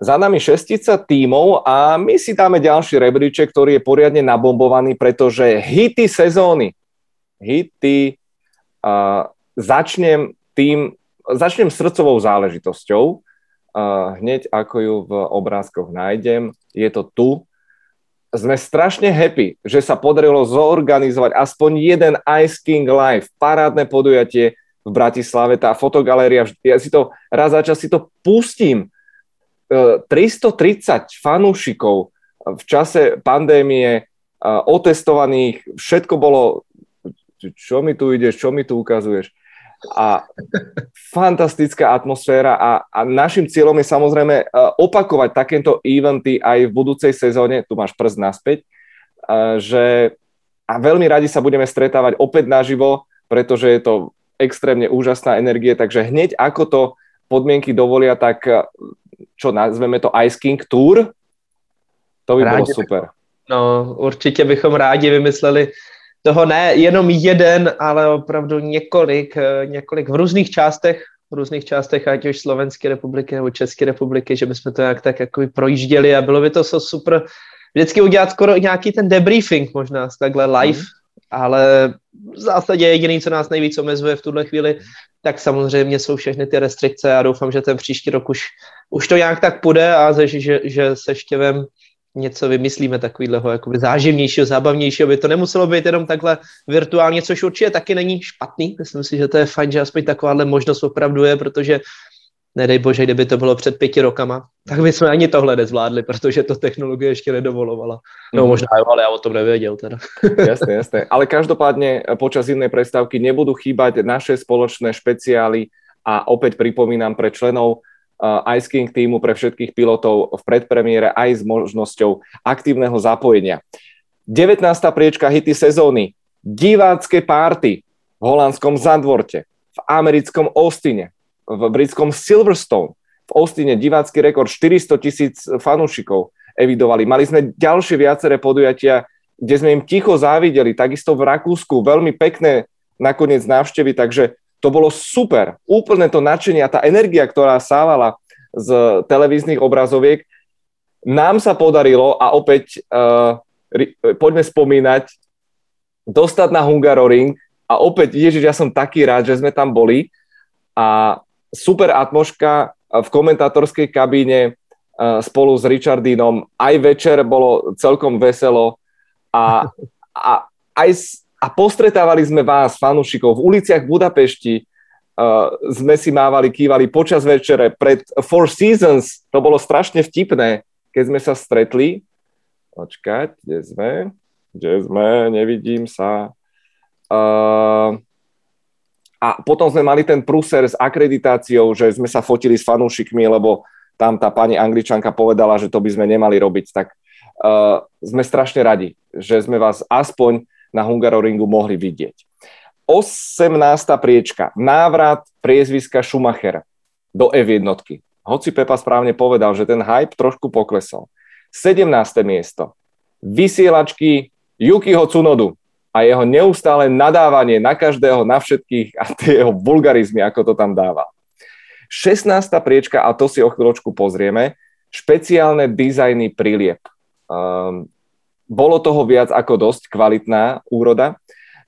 Za nami šestica tímov a my si dáme ďalší rebríček, ktorý je poriadne nabombovaný, pretože hity sezóny, hity, uh, začnem tým, začnem srdcovou záležitosťou, uh, hneď ako ju v obrázkoch nájdem, je to tu, sme strašne happy, že sa podarilo zorganizovať aspoň jeden Ice King Live, parádne podujatie v Bratislave, tá fotogaléria, ja si to raz za čas si to pustím. 330 e, fanúšikov v čase pandémie, e, otestovaných, všetko bolo, čo mi tu ideš, čo mi tu ukazuješ a fantastická atmosféra a, a našim cieľom je samozrejme e, opakovať takéto eventy aj v budúcej sezóne, tu máš prst naspäť, e, že a veľmi radi sa budeme stretávať opäť naživo, pretože je to extrémne úžasná energie, takže hneď ako to podmienky dovolia, tak e, čo nazveme to Ice King Tour, to by rádi, bylo super. No, určitě bychom rádi vymysleli toho ne jenom jeden, ale opravdu několik, eh, několik v různých částech, v různých částech, ať už Slovenské republiky nebo České republiky, že bychom to nějak tak jako projížděli a bylo by to so super vždycky udělat skoro nějaký ten debriefing možná takhle live, mm. ale v zásadě jediný, co nás nejvíc omezuje v tuhle chvíli, tak samozřejmě jsou všechny ty restrikce a doufám, že ten příští rok už, už to nějak tak půjde a že, že, že se Štěvem něco vymyslíme takového jakoby záživnějšího, zábavnějšího, aby to nemuselo být jenom takhle virtuálně, což určitě taky není špatný. Myslím si, že to je fajn, že aspoň takováhle možnost opravdu je, protože nedej bože, kdyby to bylo před pěti rokama, tak by jsme ani tohle nezvládli, protože to technologie ještě nedovolovala. No mm. možná jo, ale já o tom nevěděl teda. jasné, jasné. Ale každopádně počas jednej prestávky nebudú chýbať naše spoločné špeciály a opäť pripomínam pre členov Ice King týmu pre všetkých pilotov v predpremiére aj s možnosťou aktívneho zapojenia. 19. priečka hity sezóny, divácké párty v holandskom Zandvorte, v americkom Austine, v britskom Silverstone, v Austine divácky rekord 400 tisíc fanúšikov evidovali. Mali sme ďalšie viaceré podujatia, kde sme im ticho závideli, takisto v Rakúsku, veľmi pekné nakoniec návštevy, takže to bolo super. Úplne to nadšenie a tá energia, ktorá sávala z televíznych obrazoviek, nám sa podarilo a opäť uh, poďme spomínať, dostať na Hungaroring a opäť, Ježiš, ja som taký rád, že sme tam boli a super atmoška v komentátorskej kabíne uh, spolu s Richardinom. Aj večer bolo celkom veselo a, a aj a postretávali sme vás, fanúšikov, v uliciach Budapešti, uh, sme si mávali, kývali počas večere pred Four Seasons, to bolo strašne vtipné, keď sme sa stretli. Počkať, kde sme? Kde sme? Nevidím sa. Uh, a potom sme mali ten pruser s akreditáciou, že sme sa fotili s fanúšikmi, lebo tam tá pani angličanka povedala, že to by sme nemali robiť. Tak uh, sme strašne radi, že sme vás aspoň na Hungaroringu mohli vidieť. 18. priečka. Návrat priezviska Schumacher do F1. Hoci Pepa správne povedal, že ten hype trošku poklesol. 17. miesto. Vysielačky Yukiho Tsunodu a jeho neustále nadávanie na každého, na všetkých a tie jeho vulgarizmy, ako to tam dáva. 16. priečka, a to si o chvíľočku pozrieme, špeciálne dizajny príliep. Um, bolo toho viac ako dosť kvalitná úroda.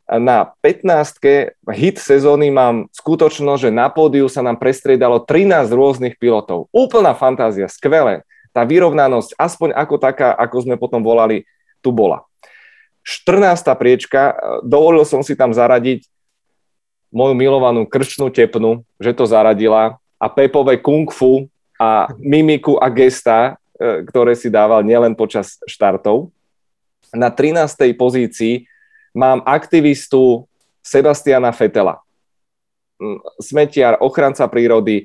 Na 15. hit sezóny mám skutočno, že na pódiu sa nám prestriedalo 13 rôznych pilotov. Úplná fantázia, skvelé. Tá vyrovnanosť, aspoň ako taká, ako sme potom volali, tu bola. 14. priečka, dovolil som si tam zaradiť moju milovanú krčnú tepnu, že to zaradila a Pepové kung fu a mimiku a gesta, e, ktoré si dával nielen počas štartov. Na 13. pozícii mám aktivistu Sebastiana Fetela. Mm, smetiar, ochranca prírody, e,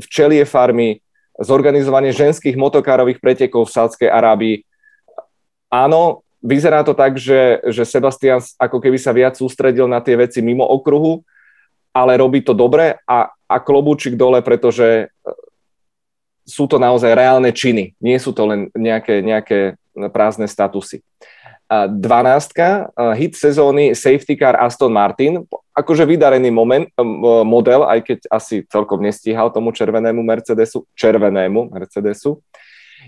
včelie farmy, zorganizovanie ženských motokárových pretekov v Sádskej Arábii. Áno, vyzerá to tak, že, že Sebastian ako keby sa viac sústredil na tie veci mimo okruhu, ale robí to dobre a, a klobúčik dole, pretože e, sú to naozaj reálne činy, nie sú to len nejaké, nejaké prázdne statusy. 12. hit sezóny Safety Car Aston Martin, akože vydarený moment, model, aj keď asi celkom nestíhal tomu červenému Mercedesu, červenému Mercedesu.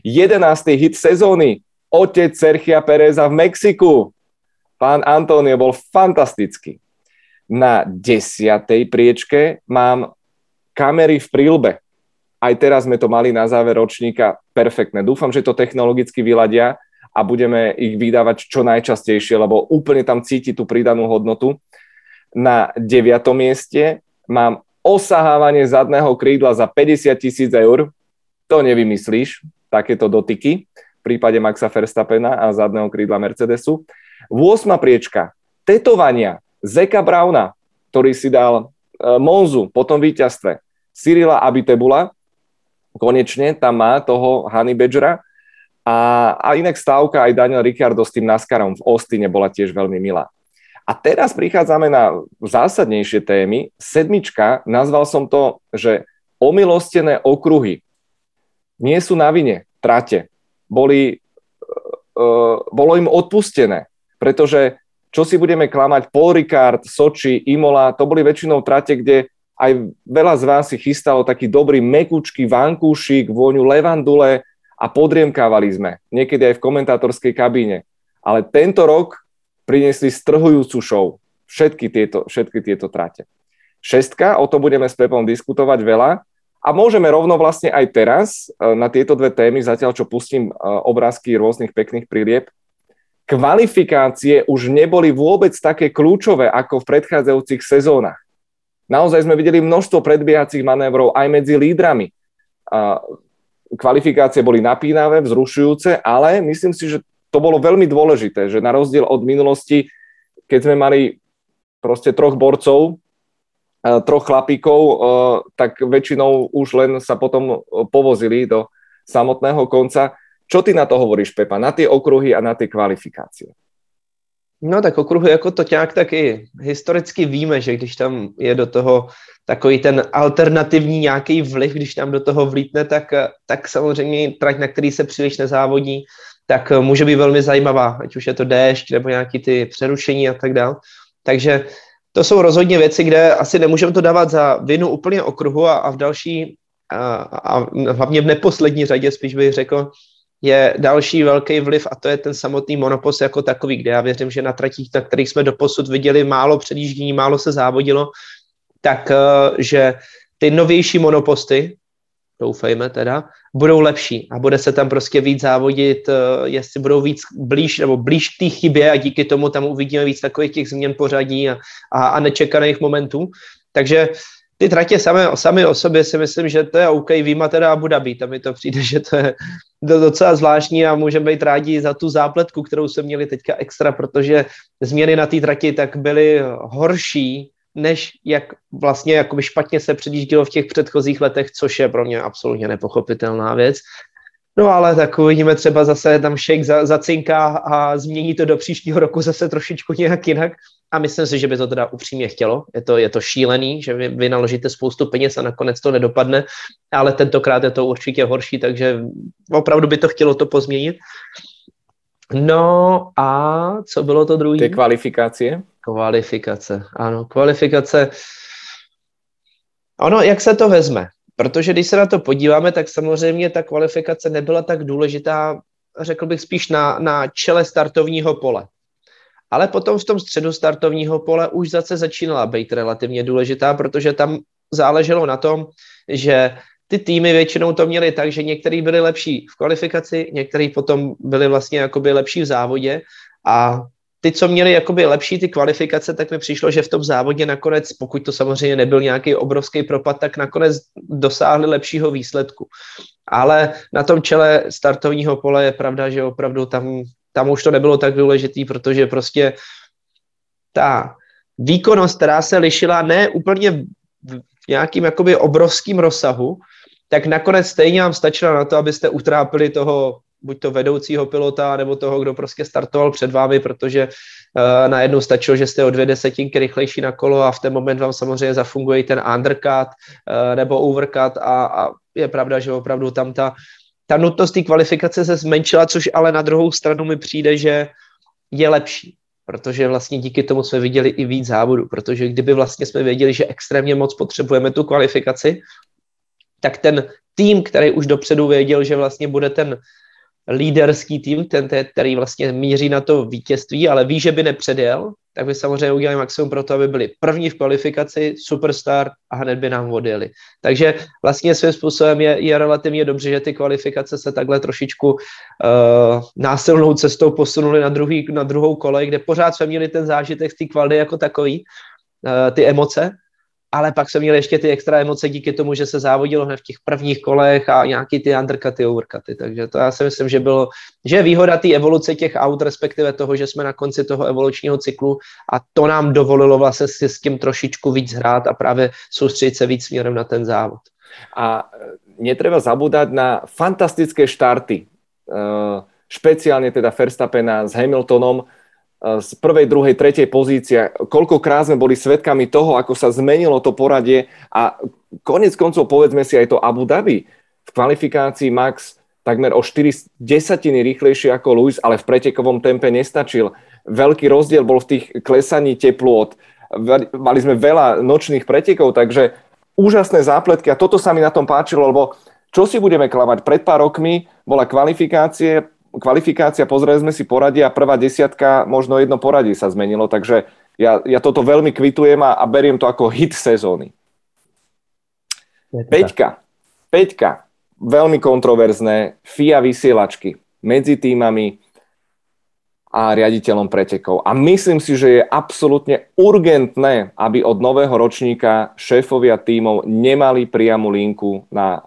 11. hit sezóny, otec Sergia Pereza v Mexiku. Pán Antonio bol fantastický. Na desiatej priečke mám kamery v prílbe. Aj teraz sme to mali na záver ročníka perfektné. Dúfam, že to technologicky vyladia a budeme ich vydávať čo najčastejšie, lebo úplne tam cíti tú pridanú hodnotu. Na deviatom mieste mám osahávanie zadného krídla za 50 tisíc eur. To nevymyslíš, takéto dotyky v prípade Maxa Verstappena a zadného krídla Mercedesu. 8. priečka, tetovania Zeka Brauna, ktorý si dal e, Monzu po tom víťazstve, Cyrila Abitebula, konečne tam má toho Honey Badgera, a, a inak stávka aj Daniel Ricciardo s tým NASCARom v Austine bola tiež veľmi milá. A teraz prichádzame na zásadnejšie témy. Sedmička, nazval som to, že omilostené okruhy nie sú na vine, trate. Boli, uh, bolo im odpustené, pretože čo si budeme klamať, Paul Ricard, Soči, Imola, to boli väčšinou trate, kde aj veľa z vás si chystalo taký dobrý mekučký vankúšik, vôňu levandule, a podriemkávali sme, niekedy aj v komentátorskej kabíne. Ale tento rok priniesli strhujúcu show. Všetky tieto, všetky tieto trate. Šestka, o to budeme s Pepom diskutovať veľa a môžeme rovno vlastne aj teraz e, na tieto dve témy, zatiaľ čo pustím e, obrázky rôznych pekných prílieb, kvalifikácie už neboli vôbec také kľúčové ako v predchádzajúcich sezónach. Naozaj sme videli množstvo predbiehacích manévrov aj medzi lídrami kvalifikácie boli napínavé, vzrušujúce, ale myslím si, že to bolo veľmi dôležité, že na rozdiel od minulosti, keď sme mali proste troch borcov, eh, troch chlapíkov, eh, tak väčšinou už len sa potom povozili do samotného konca. Čo ty na to hovoríš, Pepa, na tie okruhy a na tie kvalifikácie? No tak okruhu jako to ťák taky historicky víme, že když tam je do toho takový ten alternativní nějaký vliv, když tam do toho vlítne, tak, tak samozřejmě trať, na který se příliš nezávodí, tak může být velmi zajímavá, ať už je to déšť nebo nějaký ty přerušení a tak dále. Takže to jsou rozhodně věci, kde asi nemůžeme to dávat za vinu úplně okruhu a, a v další a, a hlavně v neposlední řadě spíš bych řekl, je další velký vliv a to je ten samotný monopost jako takový, kde já věřím, že na tratích, na kterých jsme doposud viděli málo předjíždění, málo se závodilo, tak eh, že ty novější monoposty, doufejme teda, budou lepší a bude se tam prostě víc závodit, eh, jestli budou víc blíž nebo blíž té chybě a díky tomu tam uvidíme víc takových těch změn pořadí a, a, a nečekaných momentů. Takže ty tratě samé, sami o sobě si myslím, že to je OK, výjima teda Abu Dhabi, tam mi to přijde, že to je docela zvláštní a můžeme být rádi za tu zápletku, kterou jsme měli teďka extra, protože změny na té trati tak byly horší, než jak vlastně jakoby špatně se předjíždělo v těch předchozích letech, což je pro mě absolutně nepochopitelná věc. No ale tak uvidíme třeba zase tam za, zacinká a změní to do příštího roku zase trošičku nějak jinak. A myslím si, že by to teda upřímně chtělo. Je to, je to šílený, že vy, vy naložíte spoustu peněz a nakonec to nedopadne, ale tentokrát je to určitě horší, takže opravdu by to chtělo to pozměnit. No a co bylo to druhé? Ty kvalifikace? Kvalifikace, ano, kvalifikace. Ono, jak se to vezme? Protože když se na to podíváme, tak samozřejmě ta kvalifikace nebyla tak důležitá, řekl bych spíš na, na čele startovního pole. Ale potom v tom středu startovního pole už zase začínala být relativně důležitá, protože tam záleželo na tom, že ty týmy většinou to měly tak, že některý byli lepší v kvalifikaci, některý potom byli vlastně jakoby lepší v závodě a ty, co měli jakoby lepší ty kvalifikace, tak mi přišlo, že v tom závodě nakonec, pokud to samozřejmě nebyl nějaký obrovský propad, tak nakonec dosáhli lepšího výsledku. Ale na tom čele startovního pole je pravda, že opravdu tam, tam už to nebylo tak důležitý, protože prostě ta výkonnost, která se lišila ne úplně v nějakým jakoby obrovským rozsahu, tak nakonec stejně vám stačila na to, abyste utrápili toho buď to vedoucího pilota, nebo toho, kdo prostě startoval před vámi, protože uh, najednou stačilo, že jste o dvě desetinky rychlejší na kolo a v ten moment vám samozřejmě zafunguje ten undercut uh, nebo overcut a, a je pravda, že opravdu tam ta, ta nutnost té kvalifikace se zmenšila, což ale na druhou stranu mi přijde, že je lepší protože vlastně díky tomu jsme viděli i víc závodů, protože kdyby vlastně jsme věděli, že extrémně moc potřebujeme tu kvalifikaci, tak ten tým, který už dopředu věděl, že vlastně bude ten líderský tým, ten, který vlastně míří na to vítězství, ale ví, že by nepředjel, tak by samozřejmě udělali maximum pro to, aby byli první v kvalifikaci, superstar a hned by nám odjeli. Takže vlastně svým způsobem je, je relativně dobře, že ty kvalifikace se takhle trošičku uh, násilnou cestou posunuly na, druhý, na druhou kolej, kde pořád jsme měli ten zážitek z té kvaldy jako takový, uh, ty emoce, ale pak jsme měli ještě ty extra emoce díky tomu, že se závodilo hned v těch prvních kolech a nějaký ty undercuty, overcuty, takže to já si myslím, že bylo, že je výhoda té evoluce těch aut, respektive toho, že jsme na konci toho evolučního cyklu a to nám dovolilo vlastně si s tím trošičku víc hrát a právě soustředit se víc směrem na ten závod. A e, netreba zabúdať na fantastické štarty. Uh, špeciálne teda Verstappena s Hamiltonom, z prvej, druhej, tretej pozície. Koľkokrát sme boli svedkami toho, ako sa zmenilo to poradie a konec koncov povedzme si aj to Abu Dhabi. V kvalifikácii Max takmer o 4 desatiny rýchlejšie ako Lewis, ale v pretekovom tempe nestačil. Veľký rozdiel bol v tých klesaní teplôt. Mali sme veľa nočných pretekov, takže úžasné zápletky a toto sa mi na tom páčilo, lebo čo si budeme klamať? Pred pár rokmi bola kvalifikácie, kvalifikácia, pozreli sme si poradie a prvá desiatka, možno jedno poradie sa zmenilo, takže ja, ja toto veľmi kvitujem a, a beriem to ako hit sezóny. Peťka, Peťka, veľmi kontroverzné, FIA vysielačky medzi týmami a riaditeľom pretekov. A myslím si, že je absolútne urgentné, aby od nového ročníka šéfovia tímov nemali priamu linku na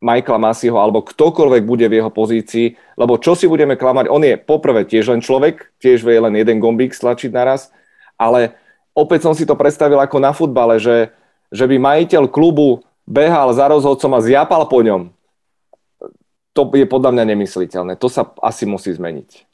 Michaela Masiho alebo ktokoľvek bude v jeho pozícii, lebo čo si budeme klamať, on je poprvé tiež len človek, tiež vie len jeden gombík stlačiť naraz, ale opäť som si to predstavil ako na futbale, že, že by majiteľ klubu behal za rozhodcom a zjapal po ňom. To je podľa mňa nemysliteľné. To sa asi musí zmeniť.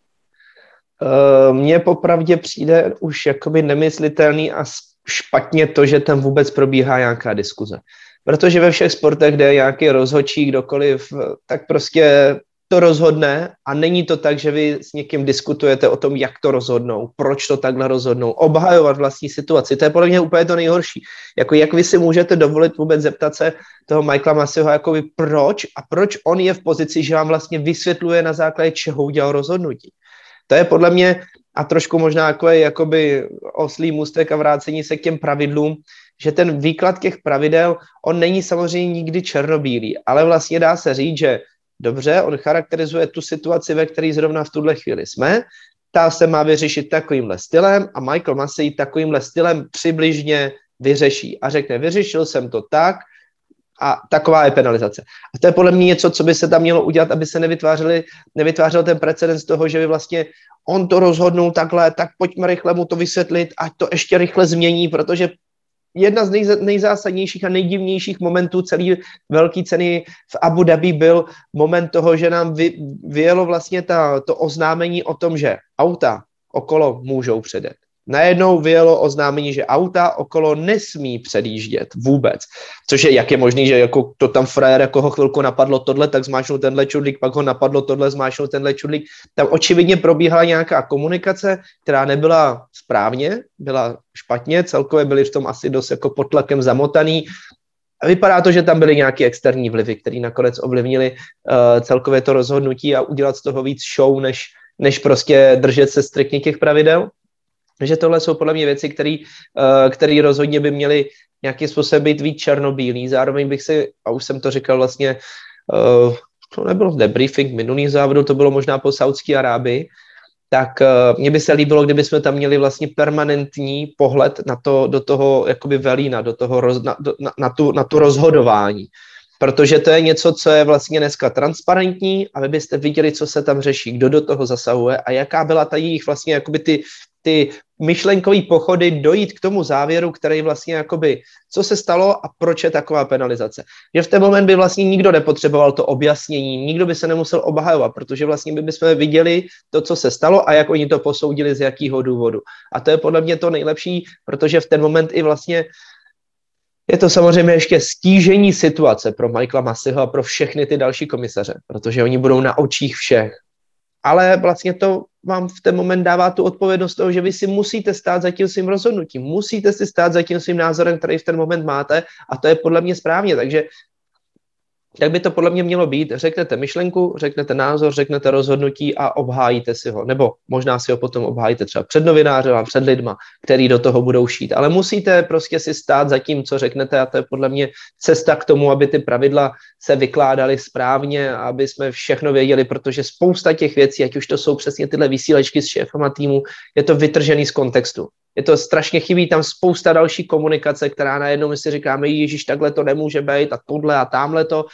Mně popravdě přijde už jakoby nemyslitelný a špatně to, že tam vůbec probíhá nějaká diskuze. Protože ve všech sportech, kde je nějaký rozhodčí, kdokoliv, tak prostě to rozhodne a není to tak, že vy s někým diskutujete o tom, jak to rozhodnou, proč to takhle rozhodnou, obhajovat vlastní situaci. To je podle mě úplně to nejhorší. Jako jak vy si můžete dovolit vůbec zeptat se toho Michaela Masiho, jako vy proč a proč on je v pozici, že vám vlastně vysvětluje na základě čeho udělal rozhodnutí. To je podle mě a trošku možná jako je jakoby oslý můstek a vrácení se k těm pravidlům, že ten výklad těch pravidel, on není samozřejmě nikdy černobílý, ale vlastně dá se říct, že dobře, on charakterizuje tu situaci, ve které zrovna v tuhle chvíli jsme, ta se má vyřešit takovýmhle stylem a Michael Massey takovýmhle stylem přibližně vyřeší a řekne, vyřešil jsem to tak a taková je penalizace. A to je podle mě něco, co by se tam mělo udělat, aby se nevytvářel ten precedens toho, že by vlastně on to rozhodnul takhle, tak pojďme rychle mu to vysvětlit, ať to ještě rychle změní, protože jedna z nejzásadnějších a nejdivnějších momentů celé velké ceny v Abu Dhabi byl moment toho, že nám vy, vyjelo vlastně ta, to oznámení o tom, že auta okolo můžou předet najednou vyjelo oznámení, že auta okolo nesmí předjíždět vůbec. Což je, jak je možný, že jako to tam frajer, jako ho chvilku napadlo tohle, tak zmášnul tenhle čudlík, pak ho napadlo tohle, zmášnul tenhle čudlík. Tam očividně probíhala nějaká komunikace, která nebyla správně, byla špatně, celkově byli v tom asi dost jako pod tlakem zamotaný. A vypadá to, že tam byly nějaké externí vlivy, které nakonec ovlivnili uh, celkově to rozhodnutí a udělat z toho víc show, než, než prostě držet se striktně těch pravidel. Takže tohle jsou podle mě věci, které uh, rozhodně by měly nějakým způsobem být víc černobílý. Zároveň bych si, a už jsem to říkal vlastně, uh, to nebylo debriefing minulých závodů, to bylo možná po Saudské Arábii, tak uh, mně by se líbilo, kdyby jsme tam měli vlastně permanentní pohled na to, do toho jakoby velína, do toho roz, na, na, na, tu, na tu rozhodování. Protože to je něco, co je vlastně dneska transparentní a vy byste viděli, co se tam řeší, kdo do toho zasahuje a jaká byla ta jejich vlastně jakoby ty, ty myšlenkové pochody dojít k tomu závěru, který vlastně jakoby, co se stalo a proč je taková penalizace. Že v ten moment by vlastně nikdo nepotřeboval to objasnění, nikdo by se nemusel obhajovat, protože vlastně by bychom viděli to, co se stalo a jak oni to posoudili, z jakého důvodu. A to je podle mě to nejlepší, protože v ten moment i vlastně je to samozřejmě ještě stížení situace pro Michaela Masiho a pro všechny ty další komisaře, protože oni budou na očích všech. Ale vlastně to vám v ten moment dává tu odpovědnost toho, že vy si musíte stát za tím svým rozhodnutím, musíte si stát za tím svým názorem, který v ten moment máte a to je podle mě správně, takže jak by to podle mě mělo být? Řeknete myšlenku, řeknete názor, řeknete rozhodnutí a obhájíte si ho. Nebo možná si ho potom obhájíte třeba před novinářem a před lidma, který do toho budou šít. Ale musíte prostě si stát za tím, co řeknete a to je podle mě cesta k tomu, aby ty pravidla se vykládaly správně, aby jsme všechno věděli, protože spousta těch věcí, ať už to jsou přesně tyhle vysílečky s šéfama týmu, je to vytržený z kontextu. Je to strašně chybí tam spousta další komunikace, která najednou my si říkáme, Ježíš, takhle to nemůže být a tohle a tamhle to,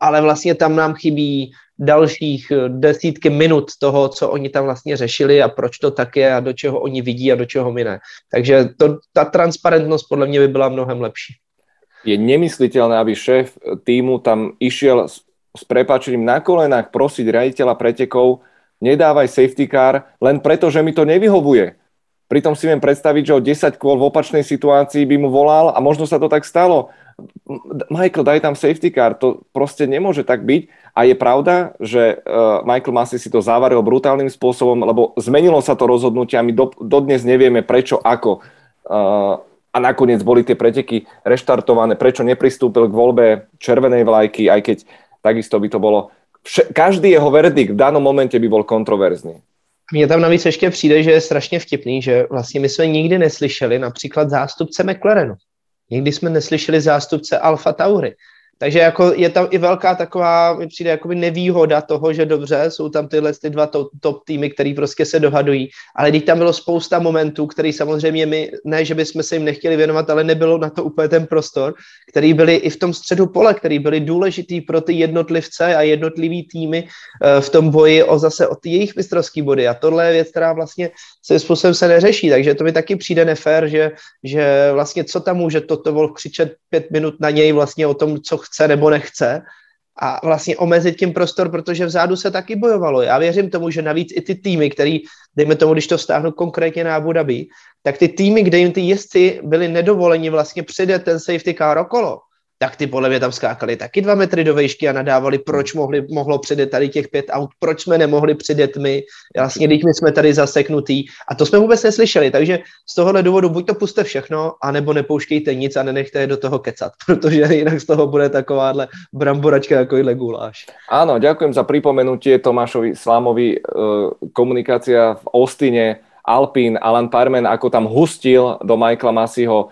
ale vlastně tam nám chybí dalších eh, desítky minut toho, co oni tam vlastně řešili a proč to tak je a do čeho oni vidí a do čeho my ne. Takže to, ta transparentnost podle mě by byla mnohem lepší. Je nemysliteľné, aby šéf týmu tam išiel s, s prepačením na kolenách prosiť riaditeľa pretekov, nedávaj safety car, len preto, že mi to nevyhovuje Pritom si viem predstaviť, že o 10 kôl v opačnej situácii by mu volal a možno sa to tak stalo. Michael, daj tam safety car, to proste nemôže tak byť. A je pravda, že uh, Michael Massey si to zavaril brutálnym spôsobom, lebo zmenilo sa to rozhodnutie a my do, dodnes nevieme prečo, ako. Uh, a nakoniec boli tie preteky reštartované, prečo nepristúpil k voľbe červenej vlajky, aj keď takisto by to bolo... Každý jeho verdikt v danom momente by bol kontroverzný. Mně tam navíc ještě přijde, že je strašně vtipný, že vlastně my jsme nikdy neslyšeli například zástupce McLarenu. Nikdy jsme neslyšeli zástupce Alfa Tauri. Takže jako je tam i velká taková, mi přijde jakoby nevýhoda toho, že dobře, jsou tam tyhle ty dva top, top týmy, který prostě se dohadují, ale když tam bylo spousta momentů, který samozřejmě my, ne, že bychom se jim nechtěli věnovat, ale nebylo na to úplně ten prostor, který byly i v tom středu pole, který byly důležitý pro ty jednotlivce a jednotlivý týmy uh, v tom boji o zase o ty jejich mistrovský body. A tohle je věc, která vlastně se způsobem se neřeší, takže to mi taky přijde nefér, že, že vlastně co tam může toto Wolf křičet pět minut na něj vlastně o tom, co chce nebo nechce a vlastně omezit tím prostor, protože vzadu se taky bojovalo. Já věřím tomu, že navíc i ty týmy, který, dejme tomu, když to stáhnu konkrétně na Abu Dhabi, tak ty týmy, kde jim ty jezdci byli nedovoleni vlastně přijet ten safety car okolo, tak ty podle mě tam skákali taky dva metry do vejšky a nadávali, proč mohli, mohlo přijet tady těch pět aut, proč jsme nemohli přijet my, vlastně když my jsme tady zaseknutý. A to jsme vůbec neslyšeli, takže z tohohle důvodu buď to puste všechno, anebo nepouštějte nic a nenechte je do toho kecat, protože jinak z toho bude takováhle bramboračka jako i guláš. Áno, ďakujem za pripomenutie Tomášovi Slámovi, komunikácia v Austine, Alpín, Alan Parmen, ako tam hustil do Michaela Masiho,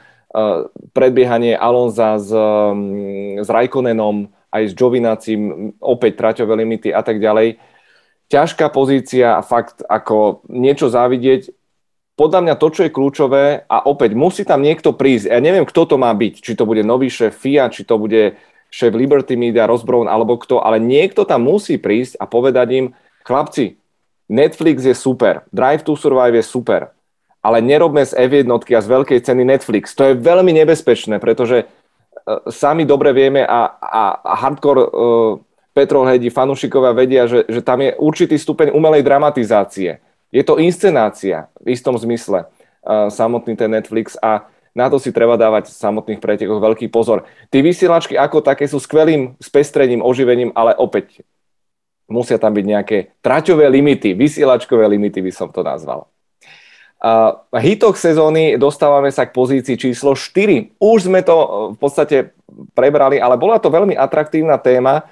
predbiehanie Alonza s, mm, s Raikkonenom, aj s Jovinacím, opäť traťové limity a tak ďalej. Ťažká pozícia a fakt ako niečo závidieť. Podľa mňa to, čo je kľúčové, a opäť musí tam niekto prísť, ja neviem, kto to má byť, či to bude nový šéf FIA, či to bude šéf Liberty Media, Ross Brown, alebo kto, ale niekto tam musí prísť a povedať im, chlapci, Netflix je super, Drive to Survive je super, ale nerobme z F1 a z veľkej ceny Netflix. To je veľmi nebezpečné, pretože uh, sami dobre vieme a, a, a hardcore uh, petrolheadi, fanúšikovia vedia, že, že tam je určitý stupeň umelej dramatizácie. Je to inscenácia v istom zmysle uh, samotný ten Netflix a na to si treba dávať v samotných pretekoch veľký pozor. Tí vysielačky ako také sú skvelým spestrením, oživením, ale opäť musia tam byť nejaké traťové limity, vysielačkové limity by som to nazval. V hitoch sezóny dostávame sa k pozícii číslo 4. Už sme to e, v podstate prebrali, ale bola to veľmi atraktívna téma.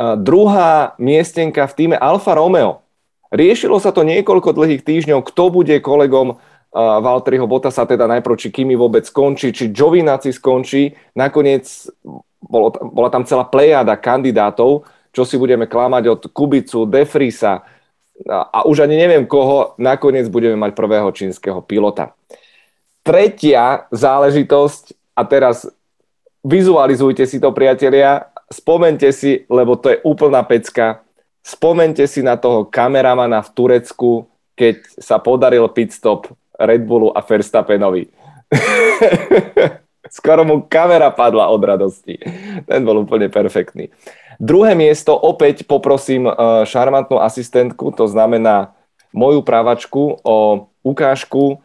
Druhá miestenka v týme Alfa Romeo. Riešilo sa to niekoľko dlhých týždňov, kto bude kolegom Valtteriho Bottasa, teda najprv, či Kimi vôbec skončí, či Giovinazzi skončí. Nakoniec bolo, bola tam celá plejada kandidátov, čo si budeme klamať od Kubicu, Defrisa, a už ani neviem koho, nakoniec budeme mať prvého čínskeho pilota. Tretia záležitosť, a teraz vizualizujte si to, priatelia, spomente si, lebo to je úplná pecka, spomente si na toho kameramana v Turecku, keď sa podaril pitstop Red Bullu a Verstappenovi. Skoro mu kamera padla od radosti. Ten bol úplne perfektný. Druhé miesto opäť poprosím e, šarmantnú asistentku, to znamená moju právačku o ukážku. E,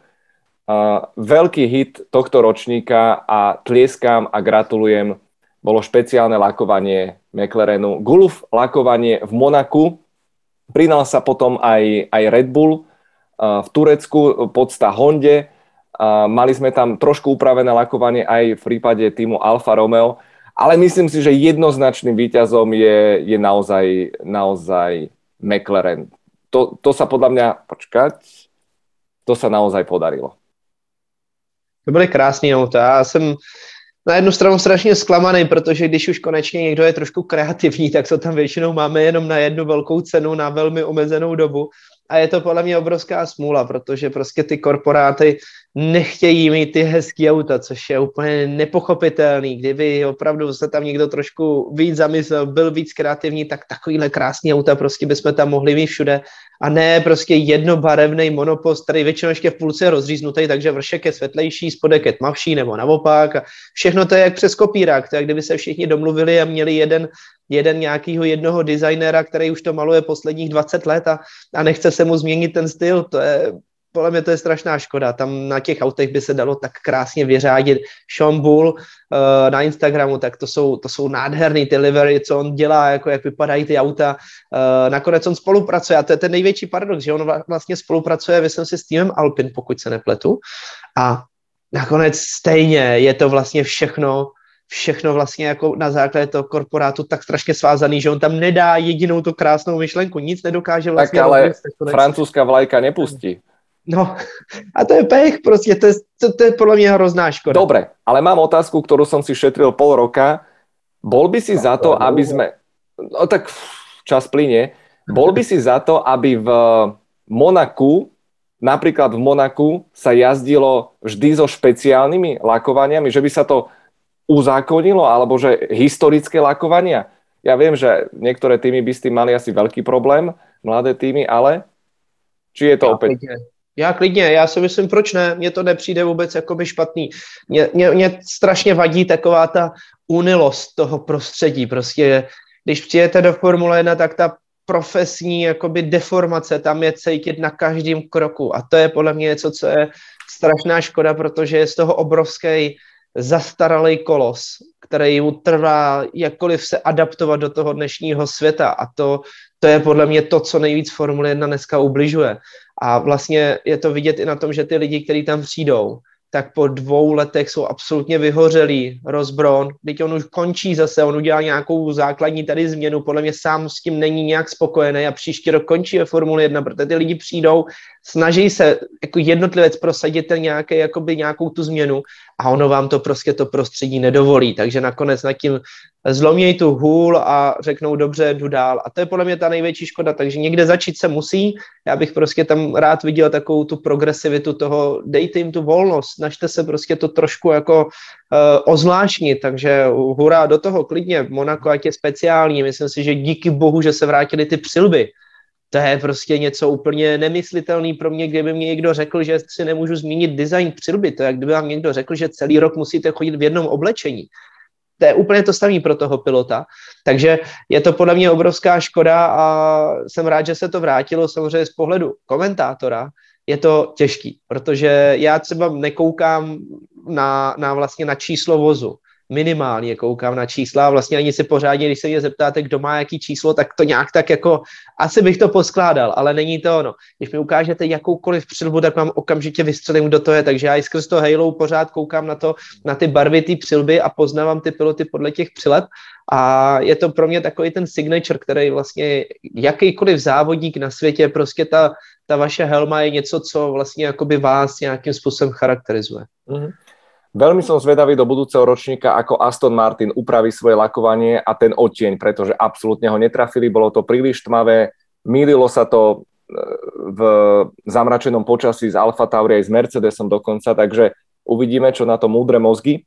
veľký hit tohto ročníka a tlieskam a gratulujem. Bolo špeciálne lakovanie McLarenu. Gulf lakovanie v Monaku. Prinal sa potom aj, aj Red Bull e, v Turecku, podsta Honde. Mali sme tam trošku upravené lakovanie aj v prípade týmu Alfa Romeo ale myslím si, že jednoznačným výťazom je, je naozaj, naozaj McLaren. To, to sa podľa mňa, počkať, to sa naozaj podarilo. To byly krásné auta. Já jsem na jednu stranu strašně zklamaný, protože když už konečně někdo je trošku kreativní, tak to tam většinou máme jenom na jednu velkou cenu na velmi omezenou dobu. A je to podle mě obrovská smůla, protože prostě ty korporáty nechtějí mít ty hezký auta, což je úplně nepochopitelný. Kdyby opravdu se tam někdo trošku víc zamyslel, byl víc kreativní, tak takovýhle krásný auta prostě bychom tam mohli mít všude. A ne prostě jednobarevný monopost, který většinou ještě v půlce je rozříznutý, takže vršek je světlejší, spodek je tmavší nebo naopak. A všechno to je jak přes kopírák. To je, kdyby se všichni domluvili a měli jeden jeden nějakého jednoho designera, který už to maluje posledních 20 let a, a nechce se mu změnit ten styl, to je podle mě to je strašná škoda. Tam na těch autech by se dalo tak krásně vyřádit. Sean Bull uh, na Instagramu, tak to jsou, to jsou nádherný ty livery, co on dělá, jako jak vypadají ty auta. Uh, nakonec on spolupracuje a to je ten největší paradox, že on vlastně spolupracuje, myslím si, s týmem Alpin, pokud se nepletu. A nakonec stejně je to vlastně všechno všechno vlastně jako na základě toho korporátu tak strašně svázaný, že on tam nedá jedinou tu krásnou myšlenku, nic nedokáže vlastně. Tak ale francouzská vlajka nepustí. No, a to je pech, prostě, to je, to, to je podle mě hrozná škoda. Dobre, ale mám otázku, kterou jsem si šetril pol roka. Bol by si za to, aby sme... No tak čas plyne. Bol by si za to, aby v Monaku, napríklad v Monaku, sa jazdilo vždy so špeciálnymi lakovaniami, že by sa to uzákonilo, alebo že historické lakovania. Ja viem, že niektoré týmy by s tým mali asi veľký problém, mladé týmy, ale či je to. Klidně. Já klidně, já si myslím, proč ne, mně to nepřijde vůbec jakoby špatný. Mě, mě, mě strašně vadí taková ta unilost toho prostředí, prostě když přijete do Formule 1, tak ta profesní jakoby deformace tam je cítit na každém kroku a to je podle mě něco, co je strašná škoda, protože je z toho obrovský zastaralý kolos, který mu trvá jakkoliv se adaptovat do toho dnešního světa a to, to je podle mě to, co nejvíc Formule 1 dneska ubližuje. A vlastně je to vidět i na tom, že ty lidi, kteří tam přijdou, tak po dvou letech jsou absolutně vyhořelí, rozbron, teď on už končí zase, on udělá nějakou základní tady změnu, podle mě sám s tím není nějak spokojený a příští rok končí ve Formule 1, protože ty lidi přijdou, snaží se jako jednotlivec prosadit ten nějaký, jakoby nějakou tu změnu a ono vám to prostě to prostředí nedovolí, takže nakonec nad tím zlomějí tu hůl a řeknou dobře, jdu dál. A to je podle mě ta největší škoda, takže někde začít se musí. Já bych prostě tam rád viděl takovou tu progresivitu toho, dejte jim tu volnost, snažte se prostě to trošku jako uh, ozvláštnit, takže hurá do toho klidně, Monako ať je speciální, myslím si, že díky bohu, že se vrátili ty přilby, to je prostě něco úplně nemyslitelný pro mě, kdyby mě někdo řekl, že si nemůžu zmínit design přilby. To je, kdyby vám někdo řekl, že celý rok musíte chodit v jednom oblečení to je úplně to samé pro toho pilota. Takže je to podle mě obrovská škoda a jsem rád, že se to vrátilo samozřejmě z pohledu komentátora. Je to těžký, protože já třeba nekoukám na, na vlastně na číslo vozu minimálně koukám na čísla a vlastně ani si pořádně, když se mě zeptáte, kdo má jaký číslo, tak to nějak tak jako, asi bych to poskládal, ale není to ono. Když mi ukážete jakoukoliv přilbu, tak vám okamžitě vystřelím, kdo to je, takže já i skrz to Halo pořád koukám na to, na ty barvy, ty přilby a poznávám ty piloty podle těch přileb a je to pro mě takový ten signature, který vlastně jakýkoliv závodník na světě, prostě ta, ta vaše helma je něco, co vlastně jakoby vás nějakým způsobem charakterizuje. Mm-hmm. Veľmi som zvedavý do budúceho ročníka, ako Aston Martin upraví svoje lakovanie a ten odtieň, pretože absolútne ho netrafili, bolo to príliš tmavé, mýlilo sa to v zamračenom počasí z Alfa Tauri aj s Mercedesom dokonca, takže uvidíme, čo na to múdre mozgy.